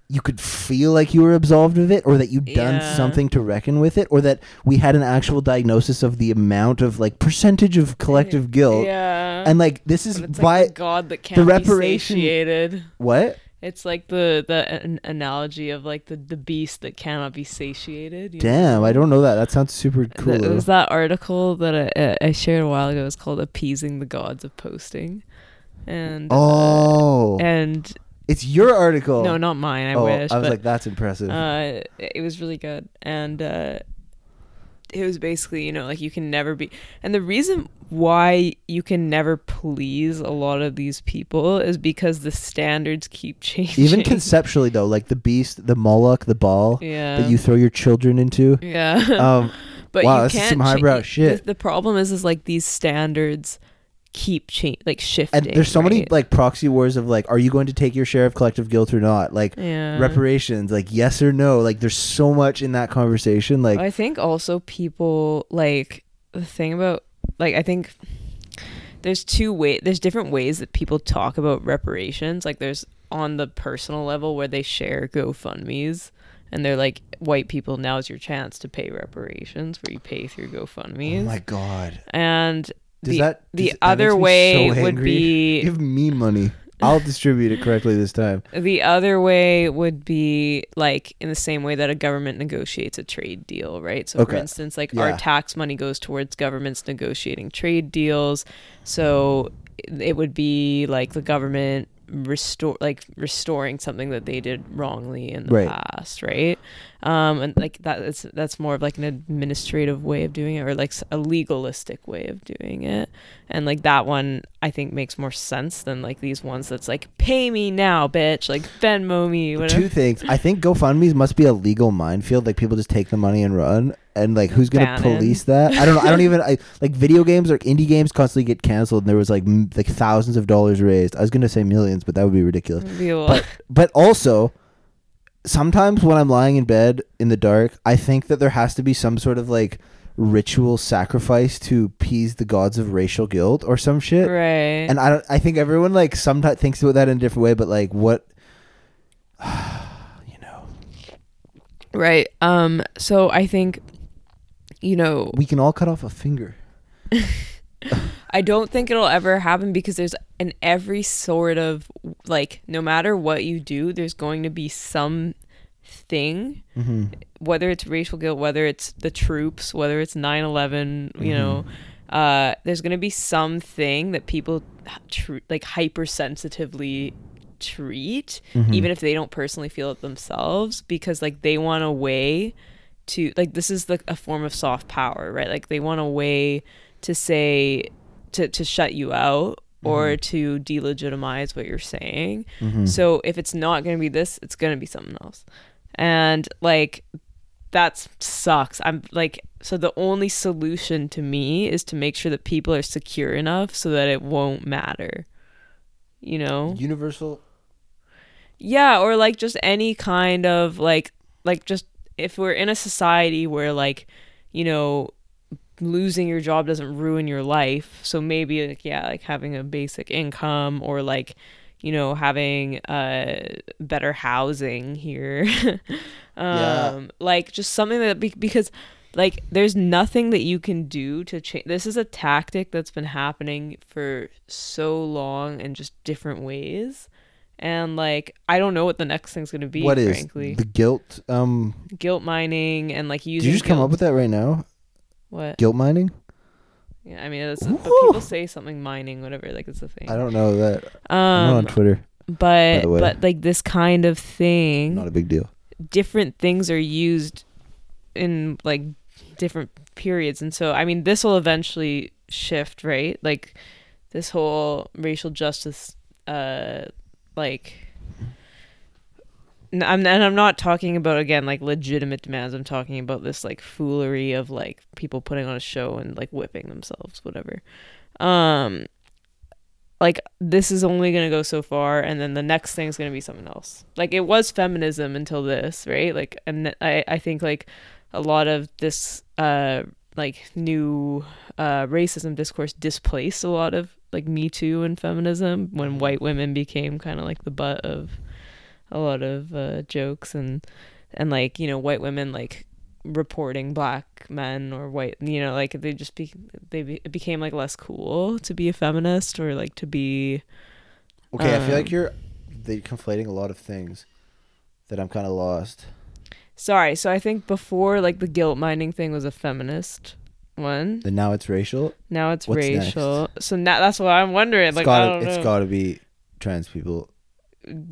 Speaker 1: You could feel like you were absolved of it, or that you'd done
Speaker 2: Yeah.
Speaker 1: something to reckon with it, or that we had an actual diagnosis of the amount of like percentage of collective guilt.
Speaker 2: yeah
Speaker 1: And like this is
Speaker 2: it's
Speaker 1: why
Speaker 2: like the god that can't
Speaker 1: reparation-
Speaker 2: be satiated
Speaker 1: what?
Speaker 2: It's like the the an analogy of like the the beast that cannot be satiated. you
Speaker 1: Damn,
Speaker 2: know?
Speaker 1: I don't know that. That sounds super cool.
Speaker 2: Th- It was that article that I, I shared a while ago. It's called "Appeasing the Gods of Posting," and uh,
Speaker 1: oh,
Speaker 2: and
Speaker 1: it's your article.
Speaker 2: no, not mine. I
Speaker 1: oh,
Speaker 2: wish.
Speaker 1: I was
Speaker 2: but,
Speaker 1: like, that's impressive.
Speaker 2: uh, it was really good, and uh, it was basically you know like you can never be, and the reason why you can never please a lot of these people is because the standards keep [laughs] changing.
Speaker 1: Even conceptually, though, like the beast, the Moloch, the ball
Speaker 2: yeah,
Speaker 1: that you throw your children into.
Speaker 2: yeah.
Speaker 1: Um, [laughs]
Speaker 2: But
Speaker 1: Wow,
Speaker 2: you
Speaker 1: this is
Speaker 2: can't
Speaker 1: some
Speaker 2: cha-
Speaker 1: highbrow
Speaker 2: the-
Speaker 1: shit.
Speaker 2: The, problem is, is like these standards keep change, like shifting.
Speaker 1: and there's so many like proxy wars of like, are you going to take your share of collective guilt or not? Like
Speaker 2: yeah.
Speaker 1: reparations, like yes or no. Like there's so much in that conversation. Like
Speaker 2: I think also people like the thing about like I think there's two way there's different ways that people talk about reparations. Like there's on the personal level where they share GoFundmes and they're like white people now's your chance to pay reparations where you pay through GoFundmes.
Speaker 1: oh my god,
Speaker 2: and
Speaker 1: does
Speaker 2: the
Speaker 1: that
Speaker 2: the
Speaker 1: does- that
Speaker 2: other
Speaker 1: me
Speaker 2: way
Speaker 1: so
Speaker 2: would be [laughs]
Speaker 1: give me money. I'll distribute it correctly this time. [laughs]
Speaker 2: The other way would be like in the same way that a government negotiates a trade deal, right? So, for instance, like
Speaker 1: Yeah.
Speaker 2: our tax money goes towards governments negotiating trade deals. So, it would be like the government restore like restoring something that they did wrongly in the
Speaker 1: Right.
Speaker 2: past right um and like that is that's more of like an administrative way of doing it or like a legalistic way of doing it and like that one i think makes more sense than like these ones that's like pay me now bitch like venmo me whatever
Speaker 1: Two things. I think GoFundMe's must be a legal minefield. Like people just take the money and run, and like who's gonna
Speaker 2: Ban it.
Speaker 1: police that? I don't know. I don't even. I like video games or indie games constantly get canceled, and there was like m- like thousands of dollars raised. I was gonna say millions, but that would be ridiculous.
Speaker 2: Be
Speaker 1: But but also, sometimes when I'm lying in bed in the dark, I think that there has to be some sort of like ritual sacrifice to appease the gods of racial guilt or some shit.
Speaker 2: right
Speaker 1: And I don't. I think everyone like sometimes thinks about that in a different way, but like what. [sighs] You know,
Speaker 2: right um so i think you know
Speaker 1: we can all cut off a finger. [laughs]
Speaker 2: I don't think it'll ever happen because there's in every sort of like no matter what you do, there's going to be some thing,
Speaker 1: Mm-hmm.
Speaker 2: whether it's racial guilt, whether it's the troops, whether it's 9/11, you know,
Speaker 1: Mm-hmm.
Speaker 2: uh, there's going to be something that people tr- like hypersensitively treat,
Speaker 1: Mm-hmm.
Speaker 2: even if they don't personally feel it themselves, because like they want a way to like this is the a form of soft power, right? Like they want a way to say to to shut you out or mm-hmm. to delegitimize what you're saying. Mm-hmm. So if it's not going to be this, it's going to be something else. And like that sucks. I'm like so the only solution to me is to make sure that people are secure enough so that it won't matter. You know?
Speaker 1: Universal.
Speaker 2: Yeah, or like just any kind of like like just if we're in a society where like, you know, losing your job doesn't ruin your life. So maybe like yeah, like having a basic income or like you know having uh better housing here. [laughs] um
Speaker 1: Yeah.
Speaker 2: like just something that be- because like there's nothing that you can do to change this is a tactic that's been happening for so long in just different ways and like i don't know what the next thing's to be
Speaker 1: What is
Speaker 2: frankly
Speaker 1: the guilt? Um,
Speaker 2: guilt mining and like using.
Speaker 1: did you just come up with that right now?
Speaker 2: What
Speaker 1: Guilt mining?
Speaker 2: yeah i mean it's, but people say something mining whatever like it's a thing
Speaker 1: I don't know that. I'm not on
Speaker 2: um
Speaker 1: Twitter.
Speaker 2: but
Speaker 1: the way.
Speaker 2: but like this kind of thing
Speaker 1: Not a big deal.
Speaker 2: different things are used in like different periods and so i mean this will eventually shift right like this whole racial justice uh like I'm, and I'm not talking about again like legitimate demands. I'm talking about this like foolery of like people putting on a show and like whipping themselves, whatever. Um, like this is only gonna go so far, and then the next thing is gonna be something else. Like it was feminism until this, right? Like, and I I think like a lot of this uh like new uh racism discourse displaced a lot of like Me Too and feminism when white women became kind of like the butt of a lot of uh, jokes and and like you know white women like reporting black men or white you know like they just be they be, it became like less cool to be a feminist or like to be
Speaker 1: Okay, I feel like
Speaker 2: Um,
Speaker 1: you're they conflating a lot of things that I'm kind of lost.
Speaker 2: sorry so i think before like the guilt mining thing was a feminist one
Speaker 1: Then now it's racial.
Speaker 2: now it's
Speaker 1: What's
Speaker 2: racial so now that's what i'm wondering
Speaker 1: It's
Speaker 2: like
Speaker 1: gotta,
Speaker 2: i don't know
Speaker 1: it's got to be trans people.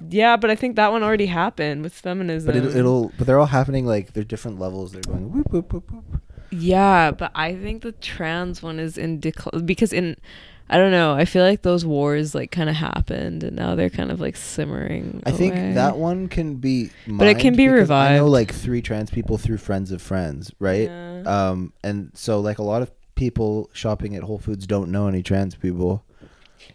Speaker 2: Yeah but i think that one already happened with feminism
Speaker 1: But it, it'll. But they're all happening like they're different levels. They're going whoop whoop whoop whoop.
Speaker 2: Yeah, but I think the trans one is in decline because in I don't know. I feel like those wars like kind of happened and now they're kind of like simmering.
Speaker 1: I think that one can be.
Speaker 2: But it can be
Speaker 1: because I know
Speaker 2: revived.
Speaker 1: like three trans people through friends of friends, right?
Speaker 2: Yeah.
Speaker 1: Um, and so like a lot of people shopping at Whole Foods don't know any trans people,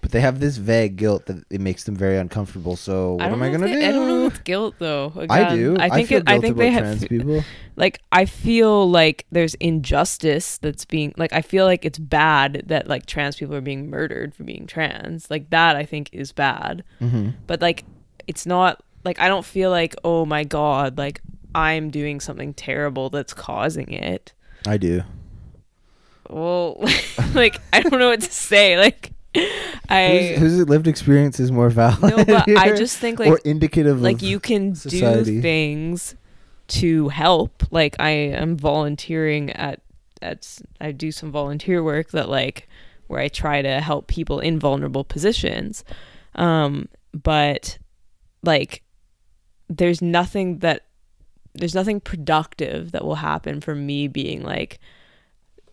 Speaker 1: but they have this vague guilt that it makes them very uncomfortable. So what am I gonna
Speaker 2: they-
Speaker 1: do?
Speaker 2: I don't know if it's guilt though.
Speaker 1: I do.
Speaker 2: I think
Speaker 1: feel
Speaker 2: it, I think they have
Speaker 1: people.
Speaker 2: like I feel like there's injustice that's being like I feel like it's bad that like trans people are being murdered for being trans. Like that I think is bad.
Speaker 1: hmm
Speaker 2: But like it's not like I don't feel like oh my god like I'm doing something terrible that's causing it.
Speaker 1: I do.
Speaker 2: Well, [laughs] like I don't know what to say. Like [laughs] I
Speaker 1: whose, whose lived experience is more valid?
Speaker 2: no, but I [laughs] just think like
Speaker 1: or indicative
Speaker 2: like you can
Speaker 1: society.
Speaker 2: do things to help like i am volunteering at at i do some volunteer work that like where i try to help people in vulnerable positions um but like there's nothing that there's nothing productive that will happen from me being like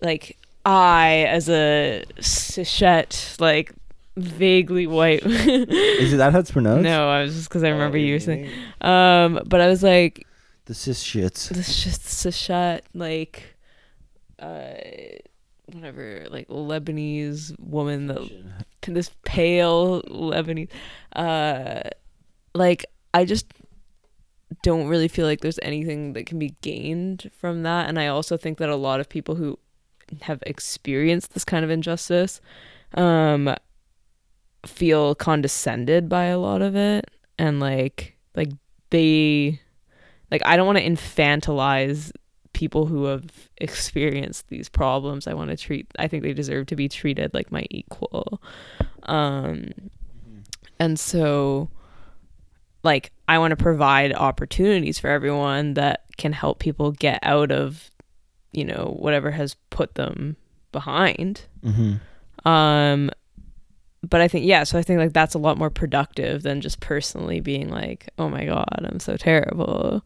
Speaker 2: like i as a cishet like vaguely white
Speaker 1: Is it that how it's pronounced?
Speaker 2: no i was just because i remember
Speaker 1: Oh,
Speaker 2: you
Speaker 1: you're
Speaker 2: saying um, but I was like,
Speaker 1: the cis shits.
Speaker 2: this just Sashat, like, uh, whatever, like Lebanese woman that this pale Lebanese, uh, like I just don't really feel like there's anything that can be gained from that, and I also think that a lot of people who have experienced this kind of injustice, um, feel condescended by a lot of it, and like, like they like I don't want to infantilize people who have experienced these problems. I want to treat I think they deserve to be treated like my equal. Um and so like I want to provide opportunities for everyone that can help people get out of you know whatever has put them behind.
Speaker 1: Mm-hmm.
Speaker 2: Um but I think yeah, so I think like that's a lot more productive than just personally being like, "Oh my god, I'm so terrible."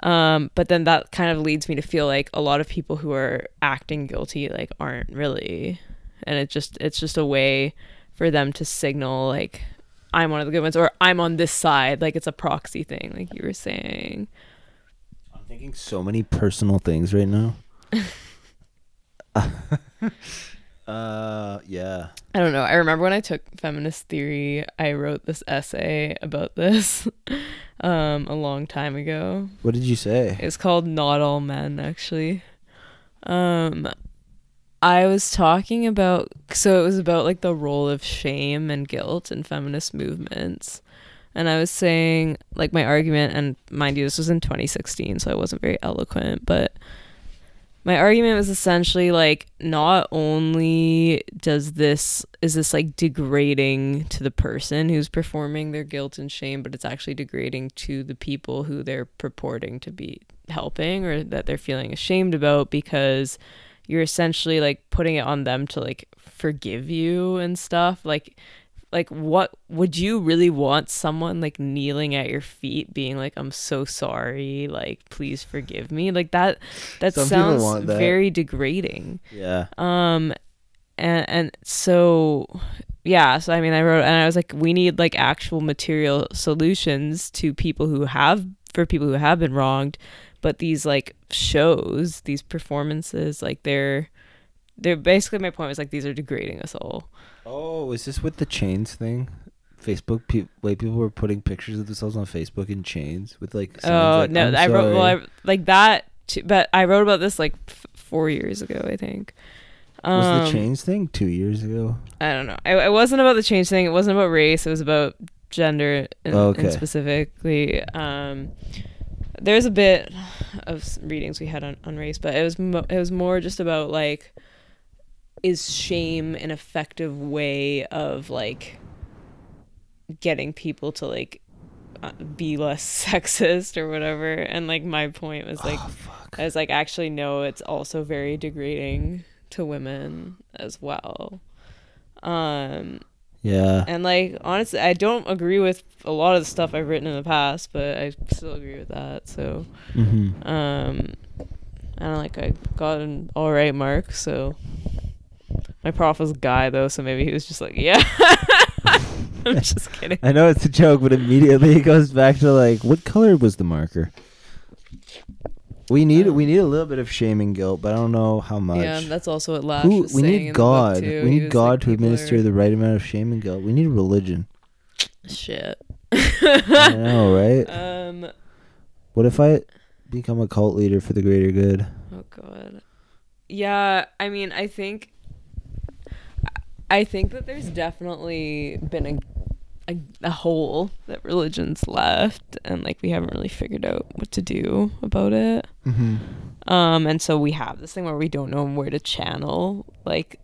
Speaker 2: Um, but then that kind of leads me to feel like a lot of people who are acting guilty like aren't really, and it just it's just a way for them to signal like I'm one of the good ones or I'm on this side. Like it's a proxy thing, like you were saying.
Speaker 1: I'm thinking so many personal things right now. [laughs] uh, yeah.
Speaker 2: I don't know. I remember when I took feminist theory, I wrote this essay about this [laughs] um, a long time ago.
Speaker 1: What did you say?
Speaker 2: It's called Not All Men, actually. Um, I was talking about, so it was about like the role of shame and guilt in feminist movements. And I was saying, like, my argument, and mind you, this was in 2016, so I wasn't very eloquent, but my argument was essentially like not only does this is this like degrading to the person who's performing their guilt and shame but it's actually degrading to the people who they're purporting to be helping or that they're feeling ashamed about because you're essentially like putting it on them to like forgive you and stuff. Like like what would you really want someone like kneeling at your feet being like i'm so sorry like please forgive me like that that
Speaker 1: Some
Speaker 2: sounds
Speaker 1: that.
Speaker 2: very degrading
Speaker 1: Yeah.
Speaker 2: um and and so yeah so i mean i wrote and i was like we need like actual material solutions to people who have for people who have been wronged but these like shows these performances like they're they're basically my point was like these are degrading us all
Speaker 1: Oh, is this with the chains thing? Facebook, pe- way people were putting pictures of themselves on Facebook in chains with like.
Speaker 2: Oh
Speaker 1: like,
Speaker 2: no,
Speaker 1: "I'm
Speaker 2: I wrote well. I, like that. Too, but I wrote about this like f- four years ago, I think.
Speaker 1: Was
Speaker 2: Um,
Speaker 1: the chains thing two years ago?
Speaker 2: I don't know. It, it wasn't about the change thing. It wasn't about race. It was about gender and,
Speaker 1: Oh, okay.
Speaker 2: and specifically. Um, there's a bit of readings we had on, on race, but it was mo- it was more just about like, is shame an effective way of like getting people to like uh, be less [laughs] sexist or whatever? And like my point was like,
Speaker 1: oh.
Speaker 2: I was like, actually, no, it's also very degrading to women as well. Um,
Speaker 1: Yeah.
Speaker 2: and like, honestly, I don't agree with a lot of the stuff I've written in the past, but I still agree with that. So,
Speaker 1: Mm-hmm.
Speaker 2: um, I don't like, I got an all right mark. So, my prof was a guy though, so maybe he was just like, yeah. [laughs] I'm just kidding.
Speaker 1: I know it's a joke, but immediately it goes back to like, what color was the marker? We need we need a little bit of shame and guilt, but I don't know how much.
Speaker 2: Yeah, that's also what Lasch
Speaker 1: Who,
Speaker 2: was
Speaker 1: we
Speaker 2: saying
Speaker 1: need
Speaker 2: in the book,
Speaker 1: God.
Speaker 2: too.
Speaker 1: We
Speaker 2: He
Speaker 1: need God
Speaker 2: like,
Speaker 1: to administer
Speaker 2: are-
Speaker 1: the right amount of shame and guilt. We need religion.
Speaker 2: shit.
Speaker 1: I know, right? [laughs]
Speaker 2: Um.
Speaker 1: What if I become a cult leader for the greater good?
Speaker 2: Oh god. Yeah, I mean, I think I think that there's definitely been a a, a hole that religion's left and like we haven't really figured out what to do about it.
Speaker 1: Mm-hmm.
Speaker 2: Um and so we have this thing where we don't know where to channel like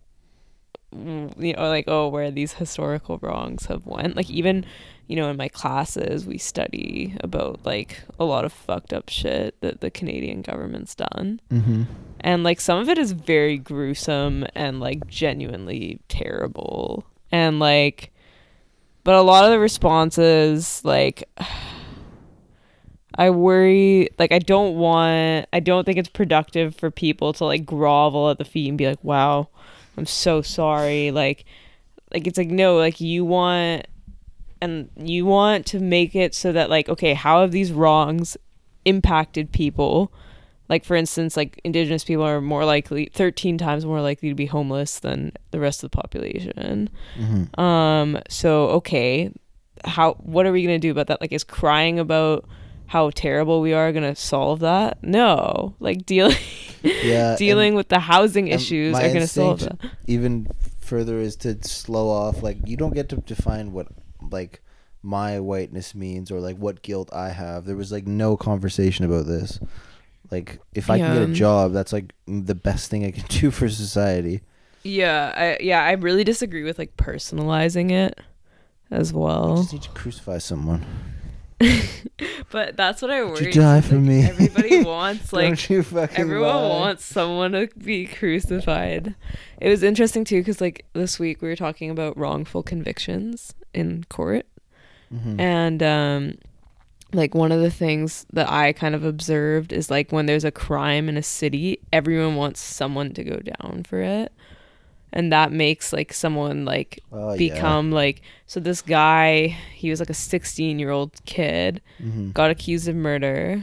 Speaker 2: you know like oh where these historical wrongs have went like even you know in my classes we study about like a lot of fucked up shit that the Canadian government's done.
Speaker 1: Mm-hmm.
Speaker 2: and like some of it is very gruesome and like genuinely terrible. And like but a lot of the responses like [sighs] i worry like i don't want i don't think it's productive for people to like grovel at the feet and be like wow i'm so sorry. Like like it's like no like you want and you want to make it so that like okay how have these wrongs impacted people like for instance like indigenous people are more likely 13 times more likely to be homeless than the rest of the population
Speaker 1: Mm-hmm.
Speaker 2: um so okay how what are we going to do about that like is crying about how terrible we are going to solve that no like [laughs] dealing
Speaker 1: Yeah.
Speaker 2: dealing with the housing issues are going to solve that
Speaker 1: even further is to slow off. Like you don't get to define what like my whiteness means or like what guilt I have. There was like no conversation about this. Like if I can get a job, that's like the best thing I can [laughs] do for society.
Speaker 2: yeah I, yeah i really disagree with like personalizing it as
Speaker 1: I
Speaker 2: well
Speaker 1: just need to crucify someone. [laughs]
Speaker 2: but that's what i worry
Speaker 1: you die
Speaker 2: like,
Speaker 1: for me?
Speaker 2: everybody [laughs] wants like
Speaker 1: Don't you fucking
Speaker 2: Everyone
Speaker 1: lie.
Speaker 2: wants someone to be crucified. It was interesting too because like this week we were talking about wrongful convictions in court,
Speaker 1: Mhm.
Speaker 2: and um, like one of the things that I kind of observed is like when there's a crime in a city, everyone wants someone to go down for it. And that makes like someone like
Speaker 1: Oh, yeah.
Speaker 2: become like so this guy, he was like a 16-year-old kid,
Speaker 1: Mhm.
Speaker 2: got accused of murder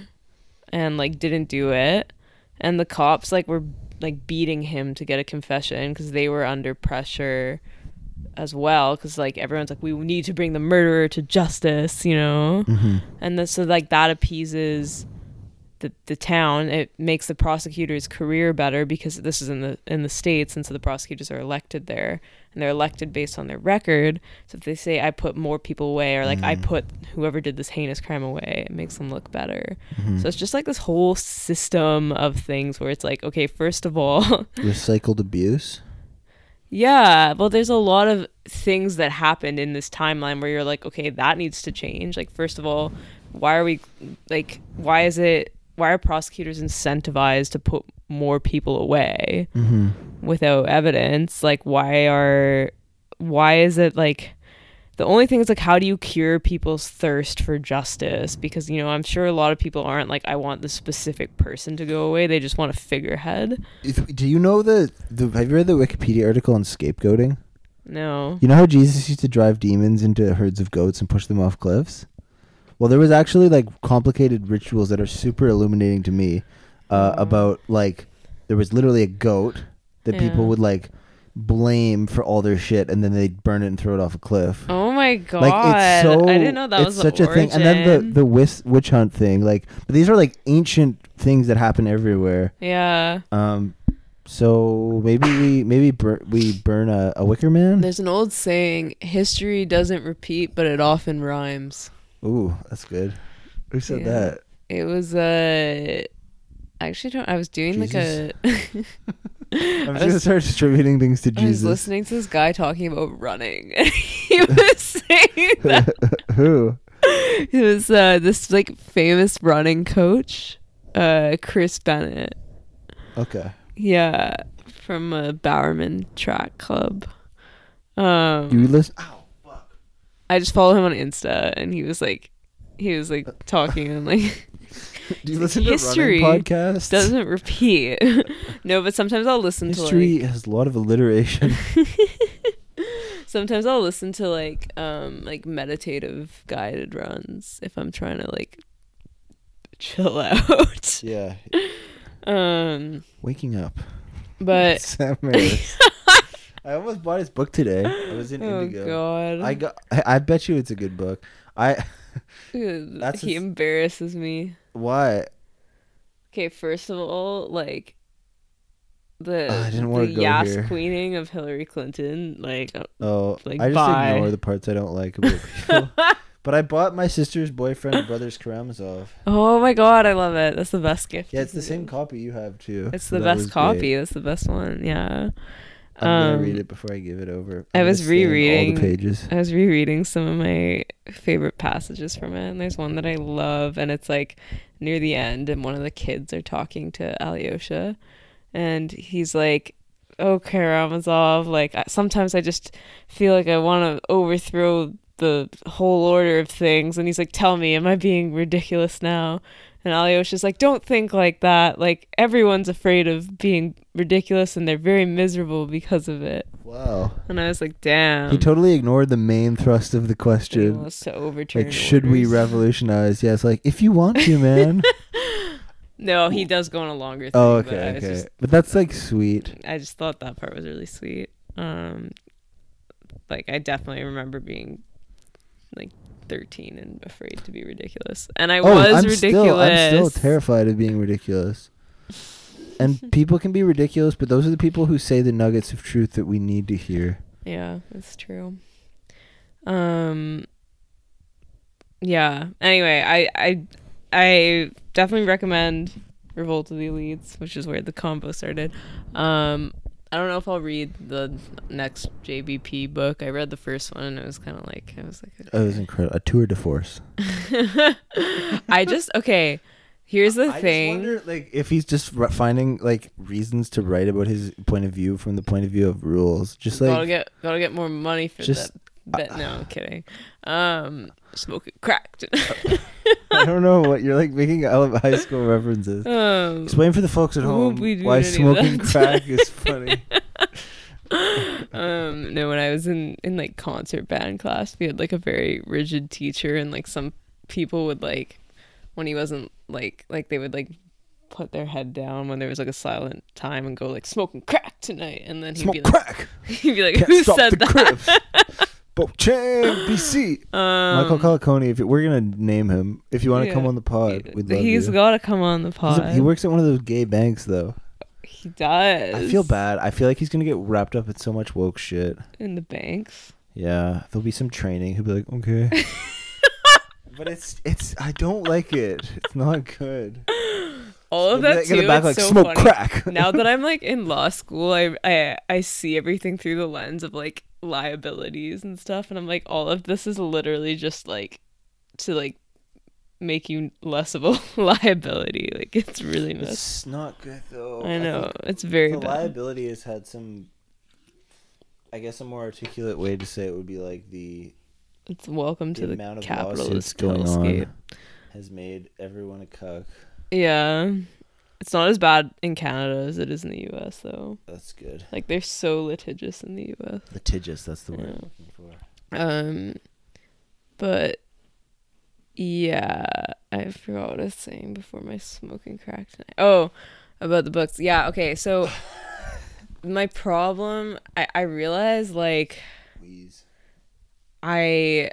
Speaker 2: and like didn't do it. And the cops like were like beating him to get a confession cuz they were under pressure as well cuz like everyone's like we need to bring the murderer to justice, you know
Speaker 1: Mhm.
Speaker 2: and then so like that appeases the the town it makes the prosecutor's career better because this is in the in the states and so the prosecutors are elected there and they're elected based on their record so if they say i put more people away or like i
Speaker 1: Mm.
Speaker 2: put whoever did this heinous crime away it makes them look better
Speaker 1: Mhm.
Speaker 2: so it's just like this whole system of things where it's like okay first of all [laughs]
Speaker 1: Recycled abuse.
Speaker 2: Yeah, well, there's a lot of things that happened in this timeline where you're like, okay, that needs to change. Like, first of all, why are we like, why is it, why are prosecutors incentivized to put more people away
Speaker 1: Mm-hmm.
Speaker 2: without evidence? Like, why are, why is it like, the only thing is like, how do you cure people's thirst for justice? Because, you know, I'm sure a lot of people aren't like, I want the specific person to go away. They just want a figurehead.
Speaker 1: Do you know the, the? Have you read the Wikipedia article on scapegoating?
Speaker 2: No.
Speaker 1: You know how Jesus used to drive demons into herds of goats and push them off cliffs? Well, there was actually like complicated rituals that are super illuminating to me uh,
Speaker 2: Oh.
Speaker 1: about like there was literally a goat that people would like blame for all their shit and then they'd burn it and throw it off a cliff.
Speaker 2: Oh my god!
Speaker 1: Like it's so
Speaker 2: I didn't know that
Speaker 1: it's
Speaker 2: was the
Speaker 1: such a thing. And then the the wis- witch hunt thing, like but these are like ancient things that happen everywhere.
Speaker 2: yeah.
Speaker 1: Um so maybe we maybe bur- we burn a, a wicker man.
Speaker 2: There's an old saying: "History doesn't repeat, but it often rhymes."
Speaker 1: Ooh, that's good. Who said
Speaker 2: Yeah.
Speaker 1: that?
Speaker 2: It was uh, I actually don't. I was doing like a. [laughs]
Speaker 1: I'm just gonna start distributing things to Jesus.
Speaker 2: I was
Speaker 1: Jesus.
Speaker 2: listening to this guy talking about running. [laughs] and he was saying [laughs] that
Speaker 1: Who?
Speaker 2: he was uh, this like famous running coach, uh, Chris Bennett.
Speaker 1: Okay.
Speaker 2: Yeah, from uh, Bowerman Track Club. Um,
Speaker 1: you listen? Ow.
Speaker 2: I just follow him on Insta, and he was like, he was like talking and like [laughs]
Speaker 1: Do you
Speaker 2: like,
Speaker 1: listen
Speaker 2: history
Speaker 1: to running podcasts?
Speaker 2: doesn't repeat. [laughs] no, but sometimes I'll listen to
Speaker 1: History
Speaker 2: to
Speaker 1: has a lot of alliteration. [laughs]
Speaker 2: sometimes I'll listen to like um like meditative guided runs if I'm trying to like chill out.
Speaker 1: yeah.
Speaker 2: um,
Speaker 1: Waking up.
Speaker 2: but
Speaker 1: Sam Harris. I almost bought his book today. I was in
Speaker 2: oh
Speaker 1: Indigo.
Speaker 2: god,
Speaker 1: I got. I, I bet you it's a good book. I.
Speaker 2: that's he
Speaker 1: his-
Speaker 2: embarrasses me.
Speaker 1: What?
Speaker 2: Okay, first of all, like the
Speaker 1: Ah, I didn't
Speaker 2: the
Speaker 1: wanna go
Speaker 2: yas
Speaker 1: here.
Speaker 2: queening of Hillary Clinton, like uh,
Speaker 1: Oh,
Speaker 2: Like,
Speaker 1: I just
Speaker 2: bye.
Speaker 1: ignore the parts I don't like about [laughs] people. but I bought my sister's boyfriend and Brothers Karamazov.
Speaker 2: oh my god, I love it. That's the best gift.
Speaker 1: Yeah, it's the same copy you have too.
Speaker 2: It's
Speaker 1: so
Speaker 2: the best copy.
Speaker 1: great.
Speaker 2: That's the best one. Yeah.
Speaker 1: I'm gonna
Speaker 2: Um,
Speaker 1: read it before I give it over.
Speaker 2: I
Speaker 1: I'm
Speaker 2: was rereading-
Speaker 1: all the pages.
Speaker 2: I was rereading some of my favorite passages from it, and there's one that I love, and it's like near the end, and one of the kids are talking to Alyosha, and he's like, "Oh, Karamazov, like sometimes I just feel like I want to overthrow the whole order of things," and he's like, "Tell me, am I being ridiculous now?" And Alyosha's like, "Don't think like that. Like everyone's afraid of being ridiculous, and they're very miserable because of it."
Speaker 1: Wow.
Speaker 2: And I was like, "Damn."
Speaker 1: He totally ignored the main thrust of the
Speaker 2: He
Speaker 1: question.
Speaker 2: wants to overturn.
Speaker 1: Like, should we revolutionize? Yeah, it's like if you want to, man. [laughs]
Speaker 2: No, he does go on a longer thing.
Speaker 1: oh,
Speaker 2: but
Speaker 1: okay,
Speaker 2: I was
Speaker 1: okay.
Speaker 2: just-
Speaker 1: But that's like sweet.
Speaker 2: I just thought that part was really sweet. Um, like I definitely remember being 13 and afraid to be ridiculous, and I
Speaker 1: oh,
Speaker 2: was
Speaker 1: I'm
Speaker 2: ridiculous.
Speaker 1: still, I'm still terrified of being ridiculous. And [laughs] people can be ridiculous, but those are the people who say the nuggets of truth that we need to hear.
Speaker 2: Yeah, that's true. Um yeah. Anyway, I I I definitely recommend Revolt of the Elites, which is where the combo started. Um I don't know if I'll read the next JBP book. I read the first one and it was kind of like I was like
Speaker 1: Oh, it was incredible. A tour de force. [laughs]
Speaker 2: I just okay, here's the
Speaker 1: I
Speaker 2: thing.
Speaker 1: just wonder, like, if he's just r- finding like reasons to write about his point of view from the point of view of rules. Just like gotta
Speaker 2: get gotta get more money for
Speaker 1: just-
Speaker 2: that. Bet no, I'm kidding. Um, smoking crack. [laughs]
Speaker 1: I don't know what you're like making ele- high school references.
Speaker 2: Um,
Speaker 1: Explain for the folks at home
Speaker 2: won't be doing
Speaker 1: why smoking crack is [laughs] funny.
Speaker 2: um no when i was in in like concert band class we had like a very rigid teacher and like some people would like when he wasn't like like they would like put their head down when there was like a silent time and go like smoking crack tonight and then he'd
Speaker 1: Smoke
Speaker 2: be like
Speaker 1: crack. [laughs]
Speaker 2: he'd be like
Speaker 1: Can't
Speaker 2: who said that
Speaker 1: Bochan, BC. [gasps]
Speaker 2: um,
Speaker 1: Michael Caliconi. If you, we're gonna name him, if you want to
Speaker 2: yeah.
Speaker 1: come on the pod, we'd love
Speaker 2: he's
Speaker 1: you.
Speaker 2: gotta come on the pod
Speaker 1: he works at one of those gay banks, though.
Speaker 2: he does
Speaker 1: I feel bad. I feel like he's gonna get wrapped up in so much woke shit.
Speaker 2: in the banks
Speaker 1: Yeah, there'll be some training. He'll be like, okay. [laughs] but it's it's. I don't like it. It's not good.
Speaker 2: all of
Speaker 1: He'll
Speaker 2: that
Speaker 1: like, in
Speaker 2: too
Speaker 1: the back,
Speaker 2: it's
Speaker 1: like
Speaker 2: so
Speaker 1: smoke
Speaker 2: funny.
Speaker 1: crack.
Speaker 2: now that [laughs] I'm like in law school, I, I I see everything through the lens of like liabilities and stuff, and I'm like, all of this is literally just like to like make you less of a [laughs] liability. Like it's really messed.
Speaker 1: It's not good though.
Speaker 2: I know
Speaker 1: think
Speaker 2: it's very
Speaker 1: the
Speaker 2: bad.
Speaker 1: liability has had some. I guess a more articulate way to say it would be like the
Speaker 2: It's welcome
Speaker 1: the
Speaker 2: to the
Speaker 1: amount of
Speaker 2: capitalist
Speaker 1: going on has made everyone a cuck.
Speaker 2: Yeah, it's not as bad in Canada as it is in the U.S. though.
Speaker 1: That's good.
Speaker 2: Like they're so litigious in the U.S.
Speaker 1: Litigious. That's the word. I'm looking for.
Speaker 2: Um, but yeah, I forgot what I was saying before my smoking crack tonight. Oh, about the books. Yeah. Okay. So [laughs] my problem, I I realized like
Speaker 1: Wheeze.
Speaker 2: I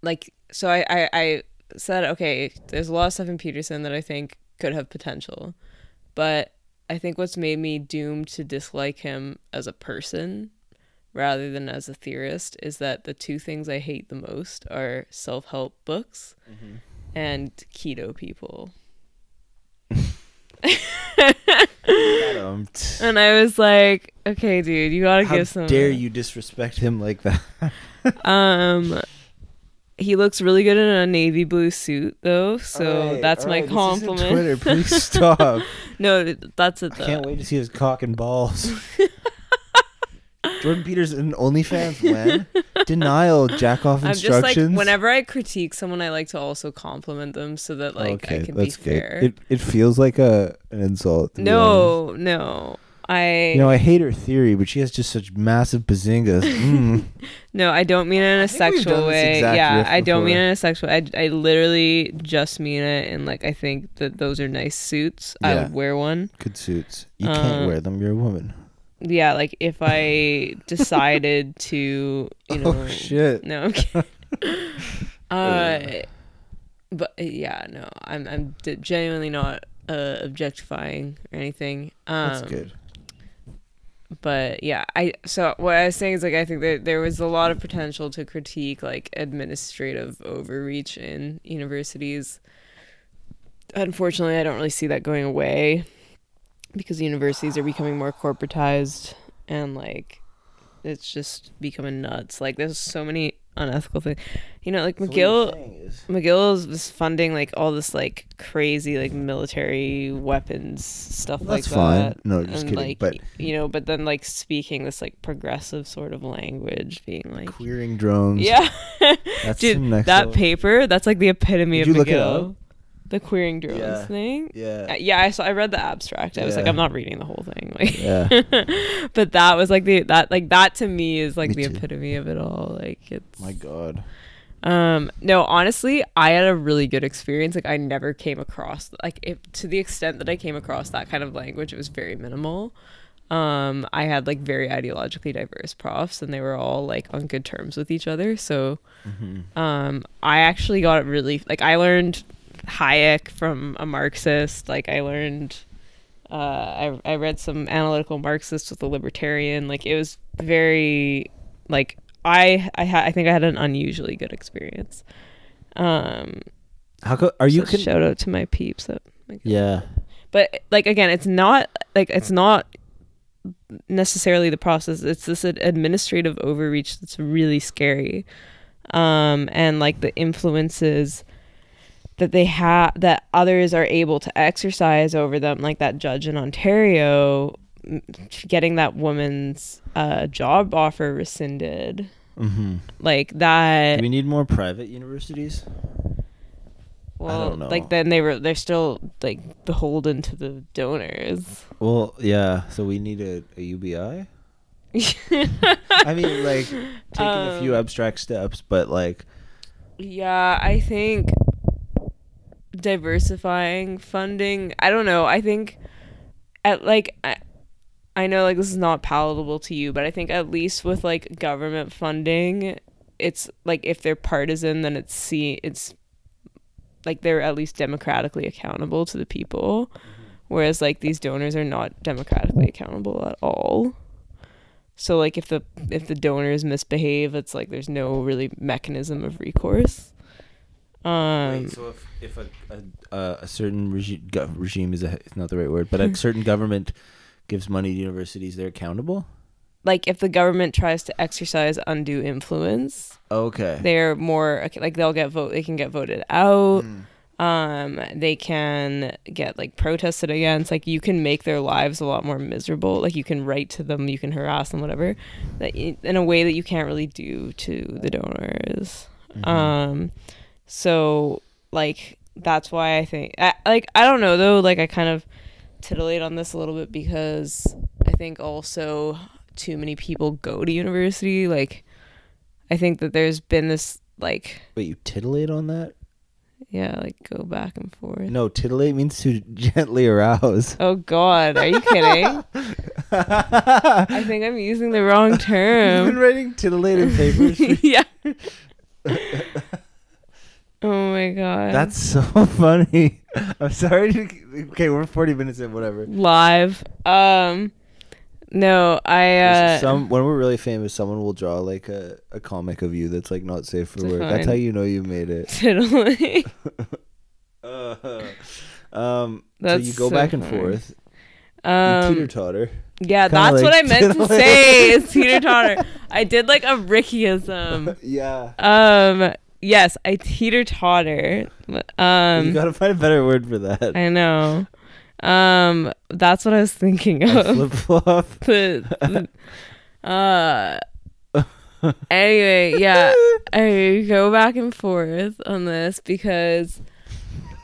Speaker 2: like so I I I said okay. There's a lot of stuff in Peterson that I think could have potential, but I think what's made me doomed to dislike him as a person rather than as a theorist is that the two things I hate the most are self help books and keto people. And I was like, okay, dude, you gotta
Speaker 1: How
Speaker 2: give some.
Speaker 1: dare you disrespect him like that?
Speaker 2: Um, he looks really good in a navy blue suit, though. So
Speaker 1: Alright,
Speaker 2: that's my
Speaker 1: isn't
Speaker 2: compliment.
Speaker 1: Twitter, [laughs] please stop.
Speaker 2: no, that's it. Though.
Speaker 1: I can't wait to see his cock and balls. [laughs] Jordan Peterson OnlyFans when? [laughs] Denial, jack off
Speaker 2: I'm just
Speaker 1: instructions.
Speaker 2: like whenever I critique someone, I like to also compliment them so that like I can be
Speaker 1: that's good.
Speaker 2: fair.
Speaker 1: It it feels like a an insult.
Speaker 2: no, no, I.
Speaker 1: You know, I hate her theory, but she has just such massive bazingas. [laughs] Mm.
Speaker 2: no, I don't mean it in a sexual way. Yeah, I don't mean it in a sexual. I I literally just mean it and like I think that those are nice suits. I would wear one.
Speaker 1: Good suits. You can't
Speaker 2: Um,
Speaker 1: wear them. You're a woman.
Speaker 2: Yeah, like if [laughs] I decided to, you know,
Speaker 1: oh shit.
Speaker 2: No, I'm kidding. [laughs] uh, but uh, yeah, no, I'm I'm d- genuinely not uh, objectifying or anything. Um,
Speaker 1: That's good.
Speaker 2: But yeah, I so what I was saying is like I think that there was a lot of potential to critique like administrative overreach in universities. Unfortunately, I don't really see that going away because universities are becoming more corporatized and like it's just becoming nuts. Like there's so many unethical thing. You know, like
Speaker 1: So
Speaker 2: McGill
Speaker 1: is-
Speaker 2: McGill is was funding like all this like crazy like military weapons stuff
Speaker 1: Well,
Speaker 2: like
Speaker 1: that's fine.
Speaker 2: that.
Speaker 1: No, just
Speaker 2: and,
Speaker 1: kidding.
Speaker 2: Like,
Speaker 1: but
Speaker 2: you know, but then like speaking this like progressive sort of language, being like,
Speaker 1: queering drones.
Speaker 2: yeah, [laughs]
Speaker 1: That's
Speaker 2: dude, that
Speaker 1: level-
Speaker 2: paper, that's like the epitome
Speaker 1: Did
Speaker 2: of
Speaker 1: you
Speaker 2: McGill. The queering drones
Speaker 1: Yeah.
Speaker 2: thing.
Speaker 1: Yeah.
Speaker 2: Uh, yeah, I saw. I read the abstract. I was like, I'm not reading the whole thing. Like,
Speaker 1: Yeah. [laughs]
Speaker 2: but that was like the that like that to me is like
Speaker 1: Me
Speaker 2: the
Speaker 1: too.
Speaker 2: epitome of it all. Like it's
Speaker 1: My God.
Speaker 2: um no honestly I had a really good experience like I never came across like if to the extent that I came across that kind of language it was very minimal um I had like very ideologically diverse profs and they were all like on good terms with each other so
Speaker 1: Mm-hmm.
Speaker 2: um I actually got really like I learned Hayek from a Marxist like I learned uh I I read some analytical Marxists with a libertarian like it was very like I I ha- I think I had an unusually good experience. Um
Speaker 1: How co- are you?
Speaker 2: so
Speaker 1: Con-
Speaker 2: shout out to my peeps up.
Speaker 1: yeah.
Speaker 2: But like again, it's not like it's not necessarily the process. It's this administrative overreach that's really scary. Um and like the influences that they have that others are able to exercise over them like that judge in Ontario getting that woman's uh job offer rescinded
Speaker 1: Mm-hmm.
Speaker 2: like that
Speaker 1: Do we need more private universities?
Speaker 2: Well,
Speaker 1: don't know.
Speaker 2: like then they were they're still like beholden to the donors.
Speaker 1: Well, yeah. So we need a, a UBI. [laughs] I mean, like taking a few
Speaker 2: Um,
Speaker 1: abstract steps, but like,
Speaker 2: Yeah, I think diversifying funding. I don't know. I think at like I, I know like this is not palatable to you, but I think at least with like government funding, it's like if they're partisan, then it's see it's like they're at least democratically accountable to the people, mm-hmm. whereas like these donors are not democratically accountable at all. So like if the if the donors misbehave, it's like there's no really mechanism of recourse. Um,
Speaker 1: wait, so if if a a, a, a certain regime regime is a, it's not the right word, but a certain government gives money to universities, they're accountable.
Speaker 2: like if the government tries to exercise undue influence,
Speaker 1: Okay.
Speaker 2: they're more like they'll get vote. They can get voted out. Um, they can get like protested against. Like you can make their lives a lot more miserable. Like you can write to them, you can harass them, whatever. That in a way that you can't really do to the donors. Um, so like that's why I think I, like I don't know though. Like I kind of titillate on this a little bit because I think also too many people go to university. Like I think that there's been this like
Speaker 1: Wait, you titillate on that?
Speaker 2: yeah, like go back and forth.
Speaker 1: No, titillate means to [laughs] gently arouse.
Speaker 2: Oh God, are you kidding? I think I'm using the wrong term. [laughs]
Speaker 1: You've been writing titillate in papers. [laughs]
Speaker 2: Yeah. Oh my God.
Speaker 1: That's so [laughs] funny. I'm sorry. To, okay, we're 40 minutes in. Whatever.
Speaker 2: live. Um, no, I uh,
Speaker 1: Some when we're really famous, someone will draw like a, a comic of you that's like not safe for
Speaker 2: It's
Speaker 1: work. That's how you know you made it. [laughs]
Speaker 2: titillate. [laughs]
Speaker 1: Uh, um, so you go
Speaker 2: so
Speaker 1: back and
Speaker 2: funny.
Speaker 1: forth. you teeter
Speaker 2: Um,
Speaker 1: totter.
Speaker 2: yeah,
Speaker 1: kinda
Speaker 2: that's what I meant to say. Is teeter totter. I did like a Rickyism.
Speaker 1: yeah.
Speaker 2: Um, yes, I teeter totter. Um,
Speaker 1: you gotta find a better word for that.
Speaker 2: I know. Um, that's what I was thinking of.
Speaker 1: flip flop. [laughs]
Speaker 2: the, the- uh anyway yeah [laughs] i go back and forth on this because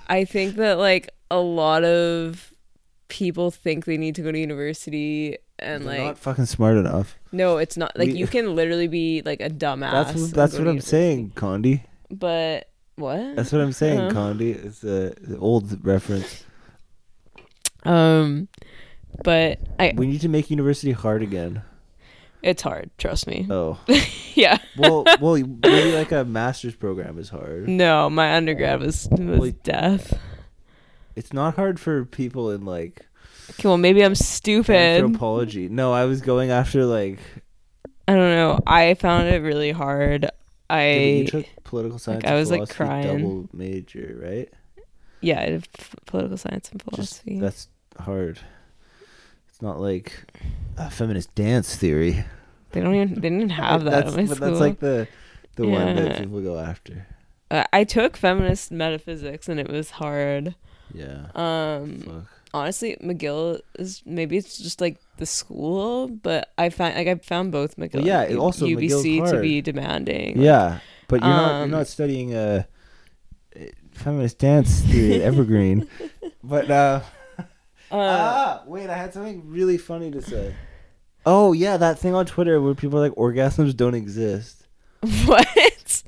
Speaker 2: i think that like a lot of people think they need to go to university and
Speaker 1: They're
Speaker 2: like
Speaker 1: not fucking smart enough.
Speaker 2: no it's not like
Speaker 1: We-
Speaker 2: you can literally be like a dumbass
Speaker 1: That's what, that's what I'm saying, Condi.
Speaker 2: But what
Speaker 1: That's what I'm saying,
Speaker 2: Uh-huh.
Speaker 1: Condi. It's a the old reference.
Speaker 2: um but i
Speaker 1: We need to make university hard again.
Speaker 2: it's hard trust me
Speaker 1: Oh, [laughs]
Speaker 2: yeah
Speaker 1: well, well, maybe like a master's program is hard.
Speaker 2: no my undergrad was was
Speaker 1: Well,
Speaker 2: death
Speaker 1: It's not hard for people in like
Speaker 2: Okay, well, maybe I'm stupid.
Speaker 1: anthropology. No, I was going after like.
Speaker 2: I don't know. I found it really hard.
Speaker 1: Yeah,
Speaker 2: I
Speaker 1: you took political science.
Speaker 2: I was, like, crying.
Speaker 1: Double major, right?
Speaker 2: yeah, I did political science and
Speaker 1: Just
Speaker 2: philosophy.
Speaker 1: that's hard. It's not like a feminist dance theory.
Speaker 2: they don't even they didn't [laughs] have that
Speaker 1: that's,
Speaker 2: at my
Speaker 1: but
Speaker 2: school.
Speaker 1: that's like the the one that people go after.
Speaker 2: uh, I took feminist metaphysics and it was hard.
Speaker 1: Yeah.
Speaker 2: Um,
Speaker 1: Fuck.
Speaker 2: Honestly, McGill is maybe it's just like the school, but I find like I found both McGill,
Speaker 1: yeah,
Speaker 2: and
Speaker 1: also McGill's
Speaker 2: UBC to be demanding.
Speaker 1: Yeah, but you're not you're
Speaker 2: Um,
Speaker 1: not studying uh, feminist dance theory at Evergreen. [laughs] But uh,
Speaker 2: Uh, [laughs]
Speaker 1: ah, wait, I had something really funny to say. Oh yeah, that thing on Twitter where people are like orgasms don't exist.
Speaker 2: what?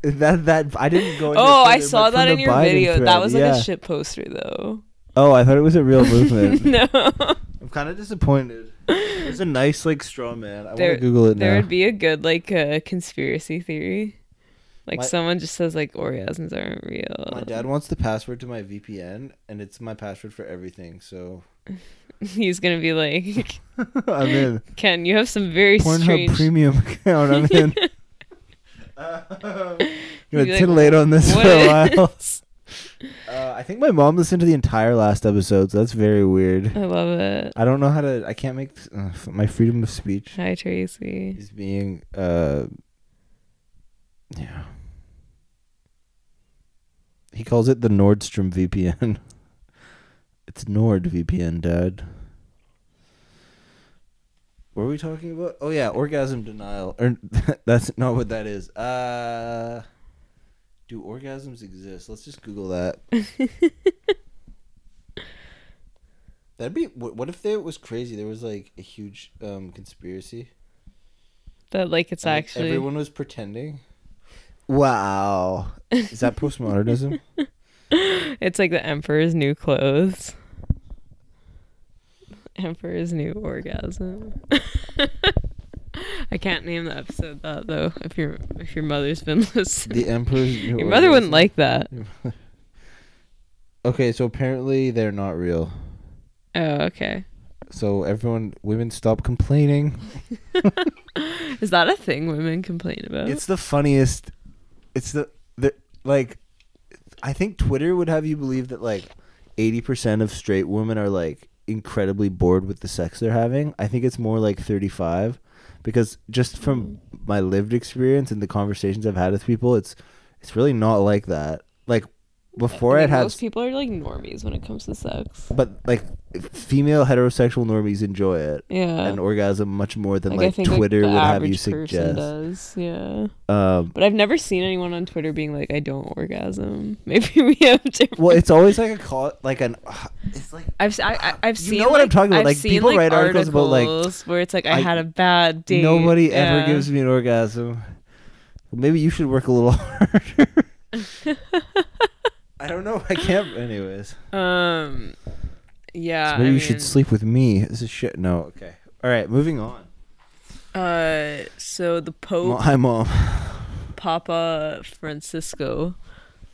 Speaker 1: That that I didn't go. Into
Speaker 2: Oh, I saw that in your
Speaker 1: Biden
Speaker 2: video.
Speaker 1: thread,
Speaker 2: That was like
Speaker 1: yeah.
Speaker 2: a shit poster though.
Speaker 1: Oh, I thought it was a real movement. [laughs]
Speaker 2: no.
Speaker 1: I'm kind of disappointed. It's a nice like straw man. I want
Speaker 2: There-
Speaker 1: to Google it now.
Speaker 2: There
Speaker 1: now.
Speaker 2: would be a good like uh, conspiracy theory. Like
Speaker 1: My-
Speaker 2: someone just says like orgasms aren't real.
Speaker 1: my dad wants the password to my VPN, and it's my password for everything. So [laughs]
Speaker 2: He's gonna be like, [laughs]
Speaker 1: I'm in.
Speaker 2: Ken, you have some very
Speaker 1: Pornhub
Speaker 2: strange.
Speaker 1: premium account. I'm in. Uh,
Speaker 2: He'd
Speaker 1: gonna
Speaker 2: be like,
Speaker 1: titillate on this for a while.
Speaker 2: Is-"
Speaker 1: Uh, I think my mom listened to the entire last episode, so that's very weird.
Speaker 2: I love it.
Speaker 1: I don't know how to. I can't make uh, my freedom of speech
Speaker 2: Hi Tracy.
Speaker 1: is being. Uh, yeah. He calls it the Nordstrom VPN. [laughs] it's Nord VPN, Dad. What were we talking about? Oh yeah, orgasm denial. Or [laughs] that's not what that is. Uh Do orgasms exist? Let's just Google that. [laughs] That'd be. What, what if there was crazy? There was like a huge um conspiracy.
Speaker 2: That like it's
Speaker 1: and, like,
Speaker 2: actually
Speaker 1: everyone was pretending. Wow, is that postmodernism? [laughs]
Speaker 2: it's like the Emperor's new clothes. Emperor's new orgasm. [laughs] I can't name the episode that though. If your if your mother's been [laughs] listening,
Speaker 1: the emperor's. [laughs] new
Speaker 2: your mother wouldn't like that.
Speaker 1: Okay, so apparently they're not real.
Speaker 2: Oh, okay.
Speaker 1: So everyone, women, stop complaining. [laughs]
Speaker 2: Is that a thing women complain about?
Speaker 1: It's the funniest. It's the the like. I think Twitter would have you believe that like eighty percent of straight women are like incredibly bored with the sex they're having. I think it's more like thirty five, because just from my lived experience and the conversations I've had with people, it's it's really not like that. Like before,
Speaker 2: I
Speaker 1: I'd
Speaker 2: think
Speaker 1: had
Speaker 2: most people are like normies when it comes to sex.
Speaker 1: but like female heterosexual normies enjoy it.
Speaker 2: Yeah.
Speaker 1: And orgasm much more than like,
Speaker 2: think,
Speaker 1: Twitter
Speaker 2: the
Speaker 1: would have you
Speaker 2: person
Speaker 1: suggest.
Speaker 2: Does. Yeah.
Speaker 1: Um,
Speaker 2: But I've never seen anyone on Twitter being like, "I don't orgasm." [laughs] Maybe we have different.
Speaker 1: well, it's always like a call, like an. [sighs] It's like
Speaker 2: I've I, I, [sighs] have seen.
Speaker 1: You
Speaker 2: seen
Speaker 1: know what I'm talking about,
Speaker 2: I've
Speaker 1: like,
Speaker 2: seen,
Speaker 1: people
Speaker 2: like,
Speaker 1: write articles about, like,
Speaker 2: where it's like I,
Speaker 1: I-
Speaker 2: had a bad day.
Speaker 1: nobody ever gives me an orgasm. Maybe you should work a little [laughs] harder. [laughs] I don't know. I can't. Anyways,
Speaker 2: Um. Yeah.
Speaker 1: so maybe
Speaker 2: I
Speaker 1: you should sleep with me. This is shit. No. Okay. All right. Moving on.
Speaker 2: Uh. So the
Speaker 1: Mo-
Speaker 2: Pope,
Speaker 1: Hi, mom.
Speaker 2: Papa Francisco,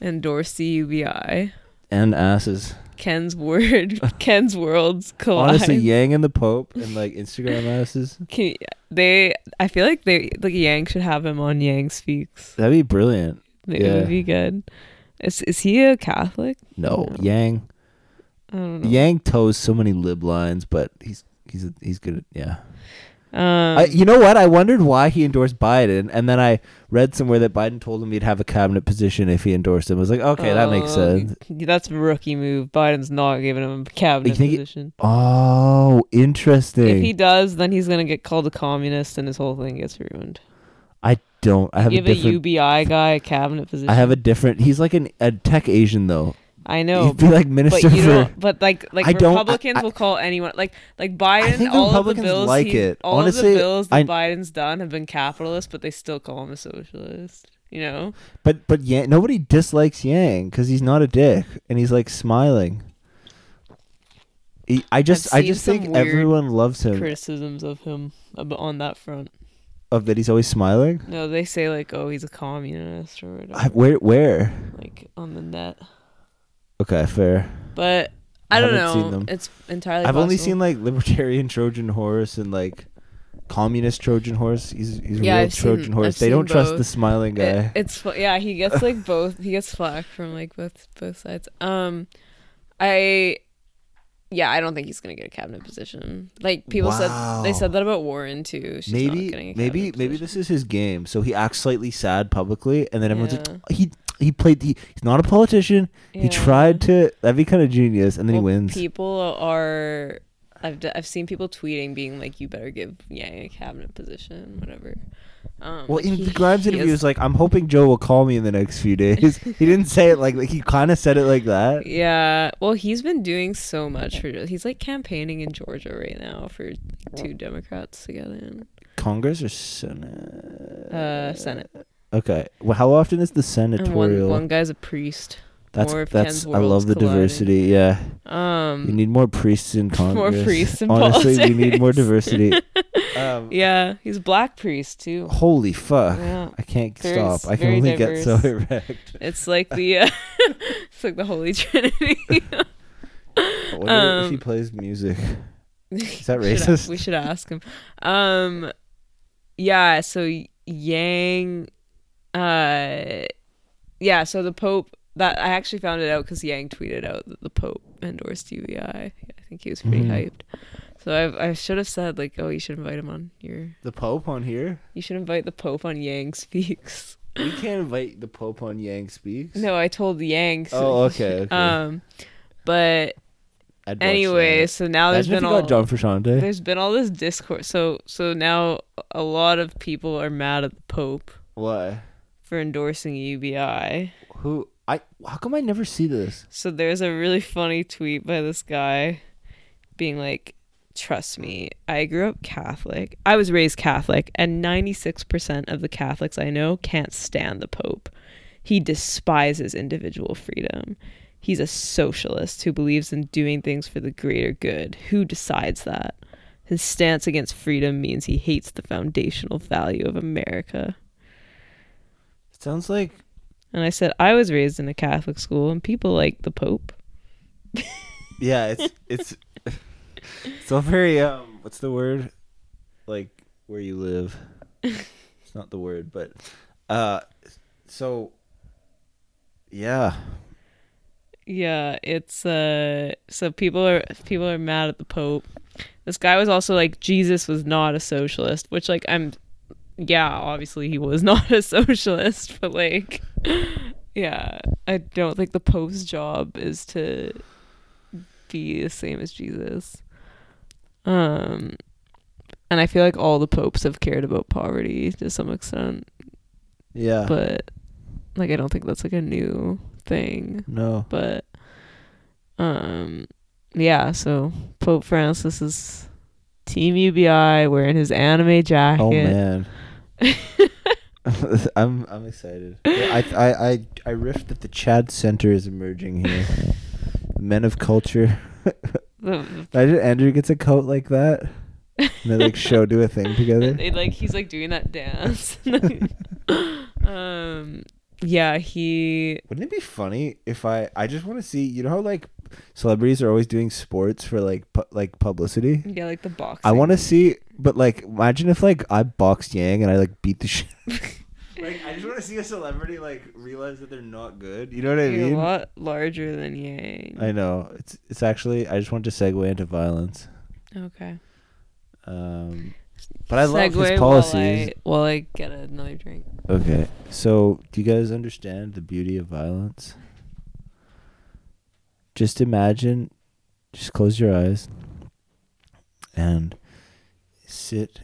Speaker 2: endorsed the UBI.
Speaker 1: And asses.
Speaker 2: Ken's word. [laughs] Ken's worlds collide.
Speaker 1: Honestly, Yang and the Pope and like Instagram asses.
Speaker 2: Can you- they? I feel like they like Yang should have him on Yang Speaks.
Speaker 1: That'd be brilliant.
Speaker 2: It
Speaker 1: Yeah.
Speaker 2: would be good. Is is he a Catholic?
Speaker 1: No,
Speaker 2: No.
Speaker 1: Yang.
Speaker 2: I don't know.
Speaker 1: Yang toes so many lib lines, but he's he's he's good at yeah.
Speaker 2: Um,
Speaker 1: I, you know what? I wondered why he endorsed Biden, and then I read somewhere that Biden told him he'd have a cabinet position if he endorsed him. I was like, okay, that makes
Speaker 2: oh,
Speaker 1: sense.
Speaker 2: That's a rookie move. Biden's not giving him a cabinet
Speaker 1: You think it-
Speaker 2: position.
Speaker 1: Oh, interesting.
Speaker 2: If he does, then he's gonna get called a communist, and his whole thing gets ruined.
Speaker 1: I don't. I have
Speaker 2: Give
Speaker 1: a
Speaker 2: a,
Speaker 1: different.
Speaker 2: UBI guy a cabinet position.
Speaker 1: I have a different. He's like an a tech Asian though.
Speaker 2: I know,
Speaker 1: He'd be like
Speaker 2: but
Speaker 1: minister
Speaker 2: you
Speaker 1: for.
Speaker 2: don't. But like, like
Speaker 1: I
Speaker 2: Republicans
Speaker 1: I-
Speaker 2: will call anyone like like Biden. all of the bills
Speaker 1: like
Speaker 2: he-
Speaker 1: it.
Speaker 2: All
Speaker 1: Honestly,
Speaker 2: of the bills that Biden's done have been capitalist, but they still call him a socialist. You know,
Speaker 1: But but Yang, nobody dislikes Yang because he's not a dick and he's like smiling. He, I just I just think everyone loves him.
Speaker 2: criticisms of him on that front.
Speaker 1: Of that he's always smiling.
Speaker 2: No, they say like, oh, he's a communist or whatever,
Speaker 1: I, where where?
Speaker 2: like on the net.
Speaker 1: Okay, fair.
Speaker 2: But I,
Speaker 1: I
Speaker 2: don't know. It's entirely.
Speaker 1: I've only seen like libertarian Trojan horse and like communist Trojan horse. He's he's a
Speaker 2: Yeah,
Speaker 1: real
Speaker 2: I've
Speaker 1: Trojan
Speaker 2: seen-
Speaker 1: horse.
Speaker 2: I've
Speaker 1: they don't trust the smiling guy.
Speaker 2: It, it's yeah, he gets like [laughs] both. He gets flack from like both both sides. Um, I yeah, I don't think he's gonna get a cabinet position. Like people said, they said that about Warren too. She's not
Speaker 1: maybe
Speaker 2: getting a
Speaker 1: maybe
Speaker 2: cabinet
Speaker 1: maybe this is his game. So he acts slightly sad publicly, and then everyone's
Speaker 2: Yeah.
Speaker 1: like, he he played. He, he's not a politician. He tried to. That'd be kind of genius, and then
Speaker 2: Well,
Speaker 1: he wins.
Speaker 2: People are. I've I've seen people tweeting being like, "You better give Yang a cabinet position, whatever." Um,
Speaker 1: well,
Speaker 2: like,
Speaker 1: in
Speaker 2: he-
Speaker 1: the Grimes interview, he
Speaker 2: is-
Speaker 1: was like, "I'm hoping Joe will call me in the next few days." [laughs] he didn't say it like like he kind of said it like that.
Speaker 2: Yeah, well, he's been doing so much for. Joe. He's like campaigning in Georgia right now for like, two Democrats to get in.
Speaker 1: Congress or Senate?
Speaker 2: Uh, Senate.
Speaker 1: Okay. Well, how often is the
Speaker 2: And one
Speaker 1: senatorial?
Speaker 2: one guy's a priest.
Speaker 1: That's
Speaker 2: more of
Speaker 1: that's.
Speaker 2: Ken's
Speaker 1: I love the
Speaker 2: colliding.
Speaker 1: diversity. Yeah, you
Speaker 2: Um,
Speaker 1: need more priests in [laughs] Congress.
Speaker 2: more priests in
Speaker 1: Honestly, we need more diversity. [laughs] Um,
Speaker 2: yeah, he's a black priest too.
Speaker 1: Holy fuck!
Speaker 2: Yeah,
Speaker 1: I can't
Speaker 2: Very
Speaker 1: stop.
Speaker 2: s-
Speaker 1: I can
Speaker 2: very
Speaker 1: only get so erect. [laughs]
Speaker 2: it's like the uh, it's like the Holy Trinity.
Speaker 1: I wonder if he
Speaker 2: Um,
Speaker 1: plays music. Is that
Speaker 2: We should a-
Speaker 1: racist?
Speaker 2: we should ask him. Um, yeah. So Yang, uh, yeah. So the Pope. That I actually found it out because Yang tweeted out that the Pope endorsed UBI. I think he was pretty
Speaker 1: Mhm.
Speaker 2: hyped. So I I should have said like, oh, you should invite him on your.
Speaker 1: The Pope on here?
Speaker 2: You should invite the Pope on Yang Speaks.
Speaker 1: We can't invite the Pope on Yang Speaks.
Speaker 2: No, I told Yang. so-
Speaker 1: Oh, okay, okay.
Speaker 2: Um, but
Speaker 1: I'd
Speaker 2: anyway, so now there's
Speaker 1: Imagine
Speaker 2: been all
Speaker 1: John Frusciante.
Speaker 2: there's been all this discourse. So so now a lot of people are mad at the Pope
Speaker 1: Why?
Speaker 2: for endorsing UBI.
Speaker 1: Who I? How come I never see this?
Speaker 2: So there's a really funny tweet by this guy being like, Trust me, I grew up Catholic. I was raised Catholic, and 96% of the Catholics I know can't stand the Pope. He despises individual freedom. He's a socialist who believes in doing things for the greater good. Who decides that? His stance against freedom means he hates the foundational value of America.
Speaker 1: It sounds like
Speaker 2: And I said, I was raised in a Catholic school, and people like the Pope. [laughs]
Speaker 1: yeah. It's it's [laughs] so very um. What's the word? Like where you live. it's not the word, but uh. So. Yeah.
Speaker 2: Yeah, it's uh so people are people are mad at the Pope. This guy was also like Jesus was not a socialist, which like I'm yeah, obviously he was [laughs] not a socialist, but like yeah, I don't think the Pope's job is to be the same as Jesus. Um and I feel like all the popes have cared about poverty to some extent,
Speaker 1: Yeah.
Speaker 2: but like I don't think that's like a new thing
Speaker 1: no.
Speaker 2: but um yeah so pope francis is team ubi wearing his anime jacket
Speaker 1: Oh man. [laughs] I'm I'm excited. I I I I riffed that the Chad Center is emerging here. Men of culture. [laughs] [laughs] Imagine Andrew gets a coat like that. And they like show do a thing together.
Speaker 2: they, like he's like doing that dance um yeah he
Speaker 1: Wouldn't it be funny if I I just want to see you know how like celebrities are always doing sports for like pu- like publicity.
Speaker 2: yeah like the boxing
Speaker 1: I want to see, but like imagine if like I boxed Yang and I like beat the [laughs] shit. like I just want to see a celebrity like realize that they're not good. You know what I
Speaker 2: You're
Speaker 1: mean?
Speaker 2: a lot larger than yang
Speaker 1: I know it's it's actually I just want to segue into violence.
Speaker 2: okay
Speaker 1: Um, but I love
Speaker 2: Segue
Speaker 1: his policies.
Speaker 2: while I, while I get another drink
Speaker 1: Okay, so do you guys understand the beauty of violence? Just imagine, just close your eyes and sit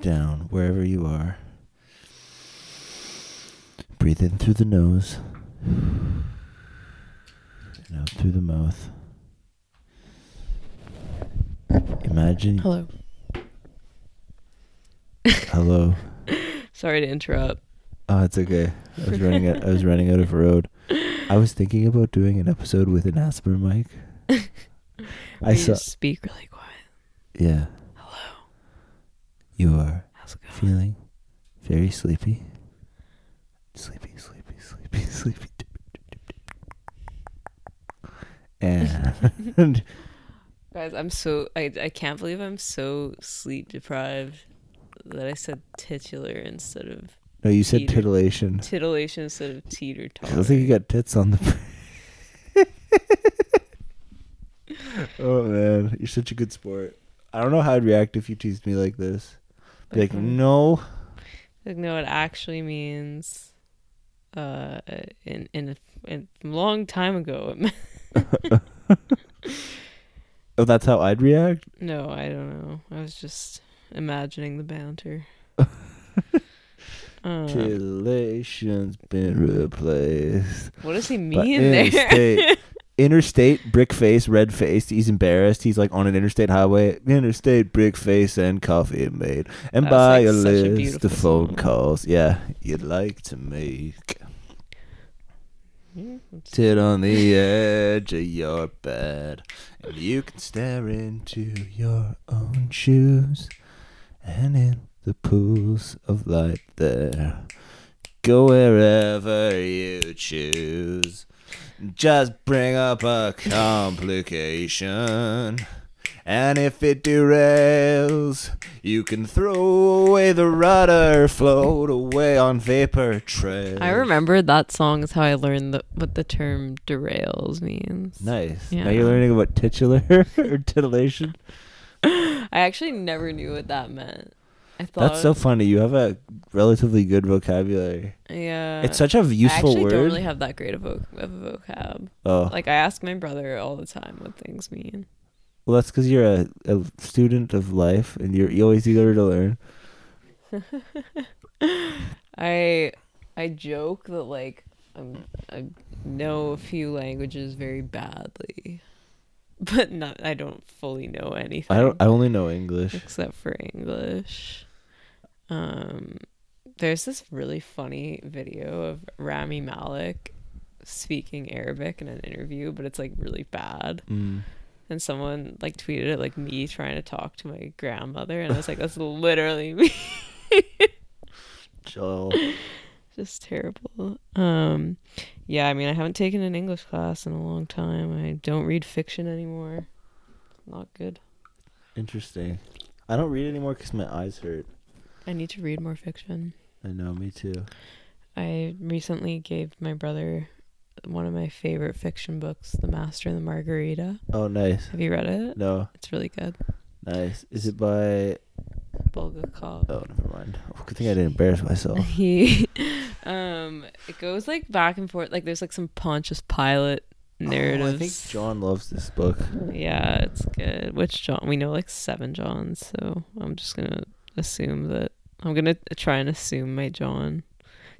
Speaker 1: down wherever you are. Breathe in through the nose and out through the mouth. Imagine.
Speaker 2: hello
Speaker 1: Hello. [laughs]
Speaker 2: sorry to interrupt
Speaker 1: Oh, it's okay. I was running out. I was running out of road. I was thinking about doing an episode with an ASMR mic. [laughs] I
Speaker 2: You
Speaker 1: saw.
Speaker 2: just speak really quiet
Speaker 1: Yeah.
Speaker 2: hello
Speaker 1: You are
Speaker 2: how's it going
Speaker 1: feeling very sleepy. Sleepy, sleepy, sleepy, [laughs] sleepy. And [laughs]
Speaker 2: Guys, I'm so I I can't believe I'm so sleep deprived that I said titular instead of
Speaker 1: no, you said
Speaker 2: Teeter.
Speaker 1: titillation.
Speaker 2: titillation instead of teeter totter.
Speaker 1: I don't think you got tits on the. [laughs] oh man, you're such a good sport. I don't know how I'd react if you teased me like this. Be like, no.
Speaker 2: Like no, it actually means uh in in a, in a long time ago. It [laughs] meant,
Speaker 1: Oh, that's how I'd react.
Speaker 2: no, I don't know. I was just imagining the banter. [laughs] um,
Speaker 1: Titillation's been replaced.
Speaker 2: what does he
Speaker 1: by
Speaker 2: mean there?
Speaker 1: interstate. [laughs] interstate, brick face, red faced. He's embarrassed. He's like on an interstate highway. Interstate, brick face, and coffee made. And buy
Speaker 2: like,
Speaker 1: a list of phone
Speaker 2: song.
Speaker 1: calls. Yeah, you'd like to make. Sit on the edge of your bed, and you can stare into your own shoes, and in the pools of light there, go wherever you choose. Just bring up a complication. And if it derails, you can throw away the rudder, float away on vapor trails.
Speaker 2: I remember that song is how I learned the, what the term derails means.
Speaker 1: Nice.
Speaker 2: Yeah.
Speaker 1: Now you're learning about titular [laughs] or titillation. [laughs]
Speaker 2: I actually never knew what that meant. I thought
Speaker 1: That's so funny. You have a relatively good vocabulary.
Speaker 2: yeah.
Speaker 1: it's such a useful word.
Speaker 2: actually
Speaker 1: word.
Speaker 2: don't really have that great of, voc- of a vocab.
Speaker 1: oh,
Speaker 2: Like I ask my brother all the time what things mean.
Speaker 1: well, that's because you're a, a student of life, and you're you always eager to learn. [laughs]
Speaker 2: I I joke that like I'm, I know a few languages very badly, [laughs] but not. I don't fully know anything.
Speaker 1: I don't. I only know English.
Speaker 2: except for English. Um, there's this really funny video of Rami Malek speaking Arabic in an interview, but it's like really bad.
Speaker 1: Mm.
Speaker 2: And someone like tweeted it like me trying to talk to my grandmother, and I was like, "That's [laughs] literally me."
Speaker 1: Joel. [laughs]
Speaker 2: Just terrible. Um, yeah, I mean, I haven't taken an English class in a long time. I don't read fiction anymore. Not good.
Speaker 1: Interesting. I don't read anymore because my eyes hurt.
Speaker 2: I need to read more fiction.
Speaker 1: I know. Me too.
Speaker 2: I recently gave my brother one of my favorite fiction books, The Master and the Margarita.
Speaker 1: Oh, nice.
Speaker 2: Have you read it?
Speaker 1: No,
Speaker 2: It's really good.
Speaker 1: nice. Is it by?
Speaker 2: Bulgakov.
Speaker 1: Oh, never mind. Oh, good thing I didn't embarrass myself. [laughs]
Speaker 2: He, um, it goes like back and forth. Like there's like some Pontius Pilate narratives.
Speaker 1: Oh, I think John loves this book.
Speaker 2: Yeah, it's good. Which John? We know like seven Johns, so I'm just gonna assume that I'm gonna try and assume my John.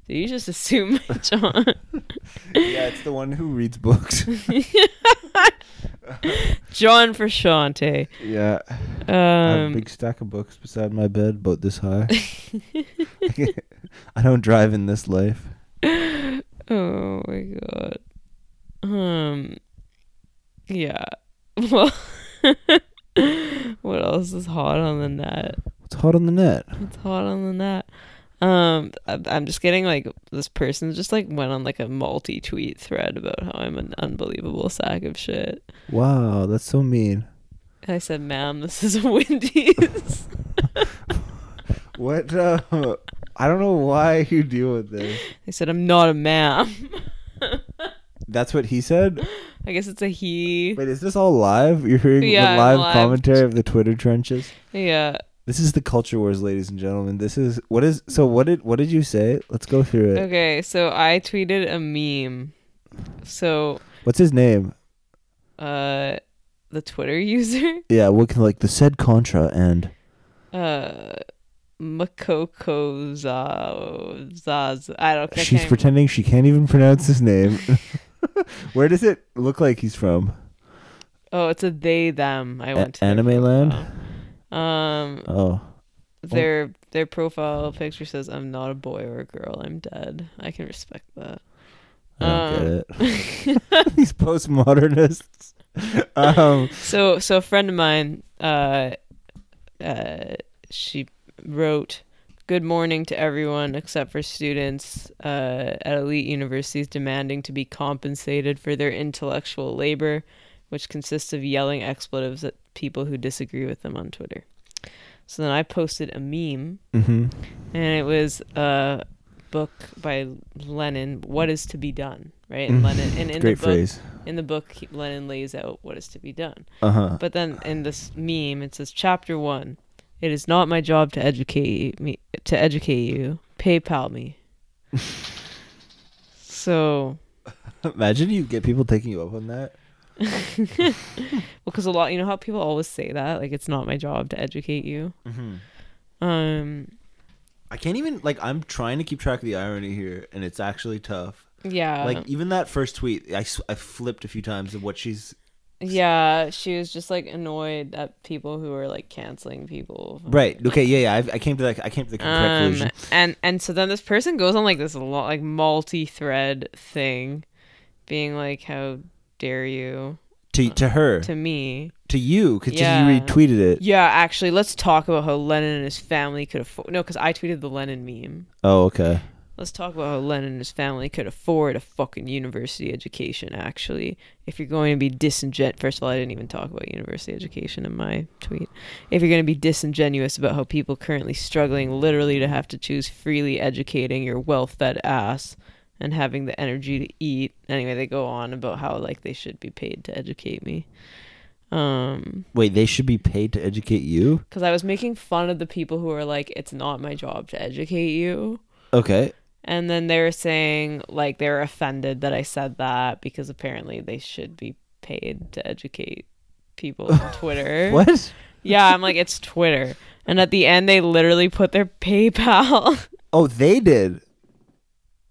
Speaker 2: Do you just assume my [laughs] John?
Speaker 1: yeah, it's the one who reads books. [laughs]
Speaker 2: John Frusciante.
Speaker 1: yeah. I have a
Speaker 2: Um,
Speaker 1: big stack of books beside my bed, about this high. [laughs] I don't drive in this life.
Speaker 2: oh my god. Um. Yeah. Well. what else is hot on the net?
Speaker 1: What's hot on the net?
Speaker 2: It's hot on the net. Um, I'm just getting like this person just like went on like a multi-tweet thread about how I'm an unbelievable sack of shit.
Speaker 1: Wow, that's so mean.
Speaker 2: I said, "Ma'am, this is [laughs] Wendy's." [laughs]
Speaker 1: What? Uh, I don't know why you deal with this.
Speaker 2: I said, "I'm not a ma'am." [laughs]
Speaker 1: That's what he said.
Speaker 2: I guess it's a he.
Speaker 1: Wait, is this all live? You're hearing
Speaker 2: Yeah,
Speaker 1: the live,
Speaker 2: live.
Speaker 1: commentary of the Twitter trenches.
Speaker 2: Yeah.
Speaker 1: This is the culture wars, ladies and gentlemen. This is what is. So what did what did you say? Let's go through it.
Speaker 2: Okay, so I tweeted a meme. So,
Speaker 1: What's his name?
Speaker 2: uh, the Twitter [laughs] user,
Speaker 1: Yeah, what can like the said contra and
Speaker 2: uh, Makoko Za- Zaz. I don't. I
Speaker 1: she's pretending she can't even pronounce his name. [laughs] Where does it look like he's from?
Speaker 2: Oh, it's a they them. I went to
Speaker 1: Anime Land?
Speaker 2: profile. Um,
Speaker 1: Oh,
Speaker 2: their their profile picture says, "I'm not a boy or a girl. I'm dead." I can respect that.
Speaker 1: I don't
Speaker 2: Um,
Speaker 1: get it. [laughs] [laughs] These postmodernists. Um,
Speaker 2: So so a friend of mine, uh, uh, she wrote, "Good morning to everyone except for students uh, at elite universities demanding to be compensated for their intellectual labor, which consists of yelling expletives at people who disagree with them on Twitter." So then I posted a meme,
Speaker 1: mhm.
Speaker 2: and it was a book by Lenin, "What is to be done." Right, and
Speaker 1: Mhm.
Speaker 2: Lenin, and in
Speaker 1: Great
Speaker 2: the book,
Speaker 1: phrase.
Speaker 2: in the book, Lenin lays out what is to be done.
Speaker 1: Uh huh.
Speaker 2: But then in this meme, it says chapter one. It is not my job to educate me to educate you. PayPal me. [laughs] so,
Speaker 1: Imagine you get people taking you up on that. [laughs]
Speaker 2: well, because a lot, you know how people always say that, like it's not my job to educate you.
Speaker 1: Mm-hmm.
Speaker 2: Um,
Speaker 1: I can't even like. I'm trying to keep track of the irony here, and it's actually tough.
Speaker 2: yeah,
Speaker 1: like even that first tweet, I I flipped a few times of what she's
Speaker 2: yeah, she was just like annoyed at people who were like canceling people.
Speaker 1: right. Okay, yeah, yeah. I, I came to like I came to the correct
Speaker 2: Um,
Speaker 1: conclusion.
Speaker 2: and and so then this person goes on like this lo- like multi-thread thing, being like, "How dare you?"
Speaker 1: To to uh, her,
Speaker 2: to me.
Speaker 1: to you, because
Speaker 2: Yeah.
Speaker 1: you retweeted it.
Speaker 2: Yeah, actually, let's talk about how Lenin and his family could afford. No, because I tweeted the Lenin meme.
Speaker 1: Oh, okay.
Speaker 2: Let's talk about how Lenin and his family could afford a fucking university education. Actually, if you're going to be disingenuous, first of all, I didn't even talk about university education in my tweet. If you're going to be disingenuous about how people currently struggling literally to have to choose freely educating your well-fed ass and having the energy to eat. Anyway, they go on about how like they should be paid to educate me. Um,
Speaker 1: Wait, they should be paid to educate you.
Speaker 2: because I was making fun of the people who are like, it's not my job to educate you.
Speaker 1: Okay.
Speaker 2: And then they were saying, like, they were offended that I said that because apparently they should be paid to educate people on [laughs] Twitter.
Speaker 1: What?
Speaker 2: Yeah, I'm like, it's Twitter. And at the end, they literally put their PayPal.
Speaker 1: Oh, they did.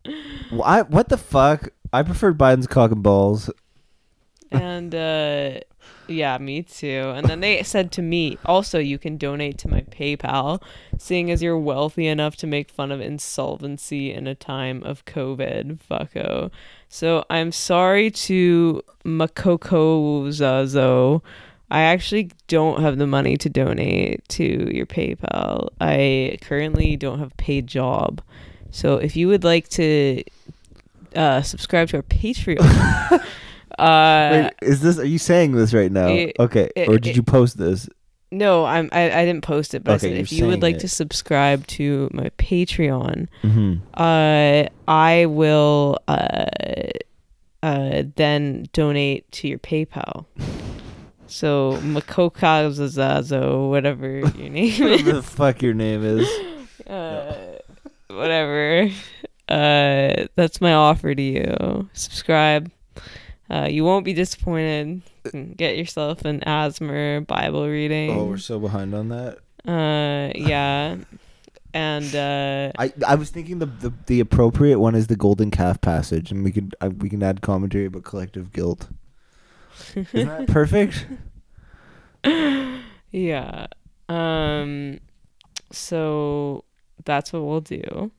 Speaker 1: [laughs] Why? What the fuck? I preferred Biden's cock and balls.
Speaker 2: and uh yeah me too and then they said to me also you can donate to my paypal seeing as you're wealthy enough to make fun of insolvency in a time of covid fucko so i'm sorry to makoko zazo i actually don't have the money to donate to your paypal i currently don't have paid job so if you would like to uh, subscribe to our patreon [laughs] uh
Speaker 1: Wait, is this? Are you saying this right now?
Speaker 2: it-
Speaker 1: okay,
Speaker 2: it-
Speaker 1: or did
Speaker 2: it-
Speaker 1: you post this?
Speaker 2: No, I'm I, I didn't post it, but I
Speaker 1: Okay,
Speaker 2: said if you would like to subscribe to my Patreon,
Speaker 1: Mm-hmm.
Speaker 2: uh I will uh uh then donate to your PayPal. So Makokazazazo, whatever your [laughs] name
Speaker 1: Whatever
Speaker 2: is.
Speaker 1: the fuck your name is. [laughs]
Speaker 2: Uh, whatever. Uh that's my offer to you. Subscribe. Uh, you won't be disappointed. Get yourself an ASMR Bible reading.
Speaker 1: Oh, we're so behind on that.
Speaker 2: Uh, yeah, and uh,
Speaker 1: I I was thinking the the, the appropriate one is the golden calf passage, and we could uh, we can add commentary about collective guilt. Isn't that perfect? [laughs]
Speaker 2: yeah. Um, so that's what we'll do.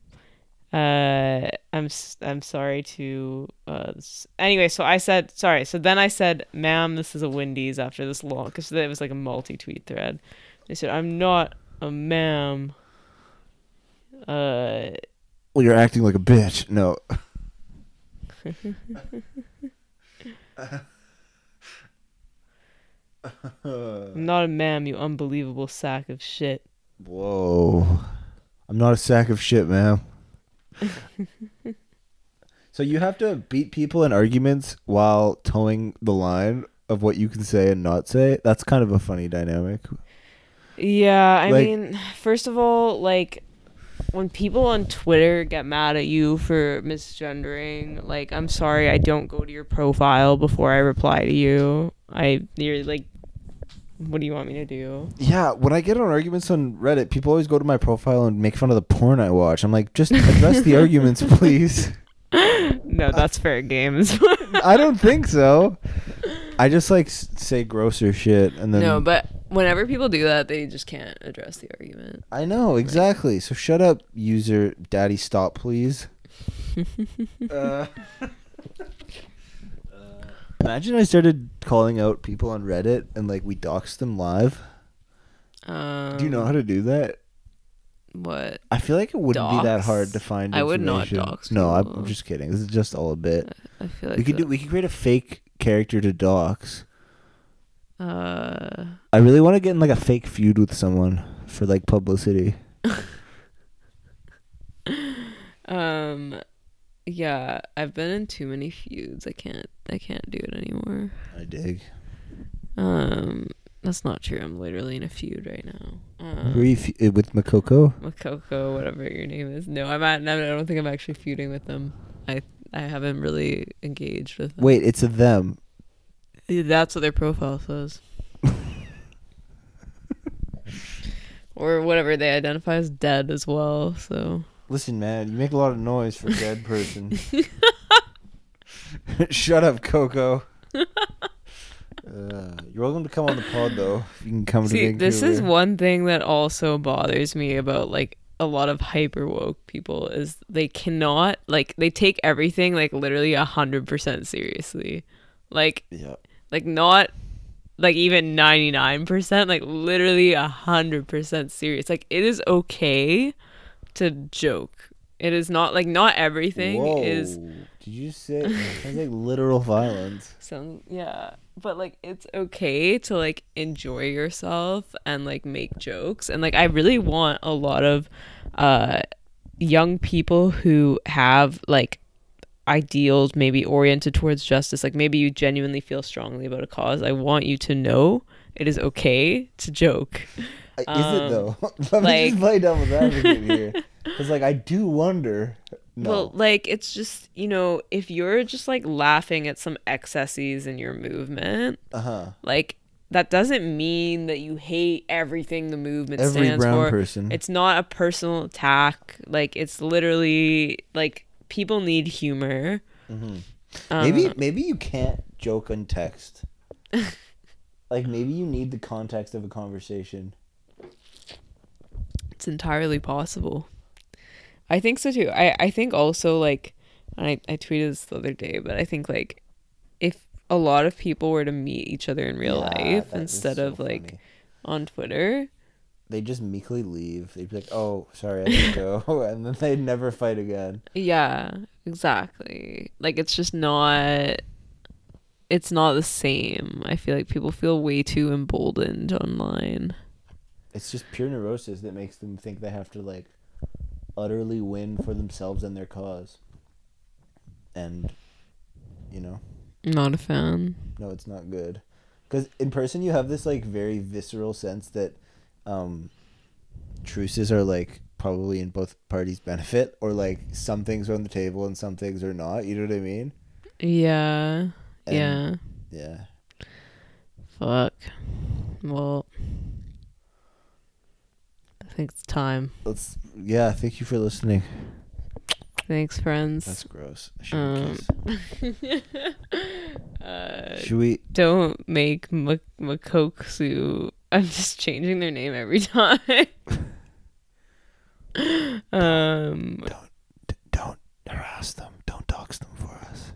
Speaker 2: Uh, I'm I'm sorry to uh. Anyway, so I said sorry. So then I said, "Ma'am, this is a Wendy's." After this long, because it was like a multi-tweet thread. They said, "I'm not a ma'am." Uh,
Speaker 1: Well, you're acting like a bitch. No. [laughs] [laughs]
Speaker 2: I'm not a ma'am, you unbelievable sack of shit.
Speaker 1: Whoa. I'm not a sack of shit, man. [laughs] so you have to beat people in arguments while towing the line of what you can say and not say. That's kind of a funny dynamic.
Speaker 2: Yeah, I
Speaker 1: Like-
Speaker 2: mean, first of all, like when people on Twitter get mad at you for misgendering, like I'm sorry, I don't go to your profile before I reply to you. I you're like what do you want me to do?
Speaker 1: Yeah, when I get on arguments on Reddit, people always go to my profile and make fun of the porn I watch. I'm like, just address the [laughs] arguments, please.
Speaker 2: No, that's fair games.
Speaker 1: I don't think so. I just like s- say grosser shit and then
Speaker 2: no, but whenever people do that, they just can't address the argument.
Speaker 1: I know exactly. So shut up, user daddy. Stop, please. [laughs] uh, [laughs] imagine I started calling out people on Reddit and like we doxed them live.
Speaker 2: Um,
Speaker 1: Do you know how to do that?
Speaker 2: what?
Speaker 1: I feel like it wouldn't be that hard to find.
Speaker 2: I would not dox
Speaker 1: No, I'm just kidding. This is just all a bit.
Speaker 2: I feel like
Speaker 1: we could do. We could create a fake character to dox.
Speaker 2: uh
Speaker 1: I really want to get in like a fake feud with someone for like publicity. [laughs]
Speaker 2: Um, yeah, I've been in too many feuds. I can't. I can't do it anymore.
Speaker 1: I dig.
Speaker 2: Um, that's not true. I'm literally in a feud right now. Um,
Speaker 1: Who are you fe- uh, with Makoko?
Speaker 2: Makoko, whatever your name is. No, I'm at. I don't think I'm actually feuding with them. I I haven't really engaged with them.
Speaker 1: Wait, it's a them.
Speaker 2: that's what their profile says. [laughs] or whatever they identify as dead as well. So
Speaker 1: Listen, man, you make a lot of noise for a dead person. [laughs] [laughs] Shut up, Coco. Uh, you're welcome to come on the pod, though. If you can come to
Speaker 2: See,
Speaker 1: Vancouver.
Speaker 2: this is one thing that also bothers me about like a lot of hyper woke people is they cannot like they take everything like literally a hundred percent seriously, like
Speaker 1: Yeah.
Speaker 2: like not like even ninety nine percent, like literally a hundred percent serious. Like it is okay to joke. It is not like not everything
Speaker 1: Whoa.
Speaker 2: is
Speaker 1: Did you say sounds like literal violence?
Speaker 2: some yeah but like it's okay to like enjoy yourself and like make jokes and like i really want a lot of uh young people who have like ideals maybe oriented towards justice like maybe you genuinely feel strongly about a cause i want you to know it is okay to joke [laughs]
Speaker 1: Is
Speaker 2: Um,
Speaker 1: it though? [laughs] Let me
Speaker 2: like-
Speaker 1: just play devil's advocate here, [laughs] because like I do wonder. No.
Speaker 2: Well, like it's just you know if you're just like laughing at some excesses in your movement,
Speaker 1: uh huh.
Speaker 2: like that doesn't mean that you hate everything the movement
Speaker 1: Every
Speaker 2: stands
Speaker 1: brown
Speaker 2: for.
Speaker 1: person.
Speaker 2: It's not a personal attack. Like it's literally like people need humor.
Speaker 1: Mhm.
Speaker 2: Um,
Speaker 1: maybe maybe you can't joke on text. [laughs] like maybe you need the context of a conversation.
Speaker 2: It's entirely possible. I think so too. I I think also like I I tweeted this the other day, but I think like if a lot of people were to meet each other in real
Speaker 1: Yeah,
Speaker 2: life instead
Speaker 1: so
Speaker 2: of like
Speaker 1: funny.
Speaker 2: on Twitter,
Speaker 1: they just meekly leave. They'd be like, "Oh, sorry, I have [laughs] to go," [laughs] and then they'd never fight again.
Speaker 2: yeah, exactly. Like it's just not it's not the same. I feel like people feel way too emboldened online.
Speaker 1: It's just pure neurosis that makes them think they have to like utterly win for themselves and their cause. And you know,
Speaker 2: Not a fan.
Speaker 1: no, it's not good. Because in person, you have this like very visceral sense that um, truces are like probably in both parties' benefit, or like some things are on the table and some things are not. You know what I mean?
Speaker 2: Yeah.
Speaker 1: And-
Speaker 2: yeah.
Speaker 1: Yeah.
Speaker 2: Fuck. Well, think it's time.
Speaker 1: Let's. Yeah. Thank you for listening.
Speaker 2: Thanks, friends.
Speaker 1: That's gross. I shouldn't
Speaker 2: Um,
Speaker 1: kiss. [laughs]
Speaker 2: uh,
Speaker 1: Should we?
Speaker 2: don't make M- Makoksu. I'm just changing their name every [laughs] time. [laughs] um,
Speaker 1: Don't, don't harass them. Don't dox them for us.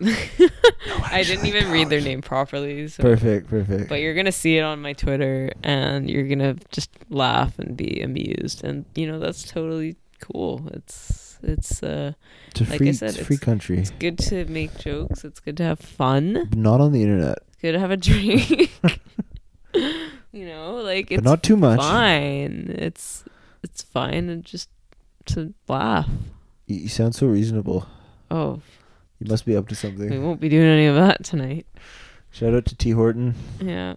Speaker 1: [laughs]
Speaker 2: I didn't even read their name properly. So.
Speaker 1: Perfect. Perfect.
Speaker 2: But you're gonna see it on my Twitter, and you're gonna just laugh and be amused, and you know that's totally cool. It's it's uh
Speaker 1: it's a
Speaker 2: like I
Speaker 1: free,
Speaker 2: said,
Speaker 1: it's free
Speaker 2: it's-
Speaker 1: country.
Speaker 2: It's good to make jokes. It's good to have fun.
Speaker 1: Not on the internet,
Speaker 2: It's good to have a drink. [laughs] [laughs] you know, like it's
Speaker 1: but not too much.
Speaker 2: fine. It's it's fine and just to laugh.
Speaker 1: You sound so reasonable.
Speaker 2: Oh,
Speaker 1: You must be up to something.
Speaker 2: we won't be doing any of that tonight.
Speaker 1: Shout out to T Horton.
Speaker 2: Yeah.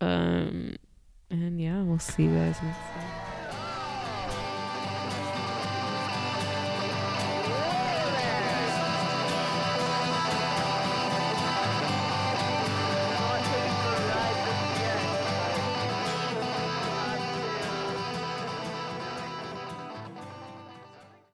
Speaker 2: Um, and yeah, we'll see you guys next time.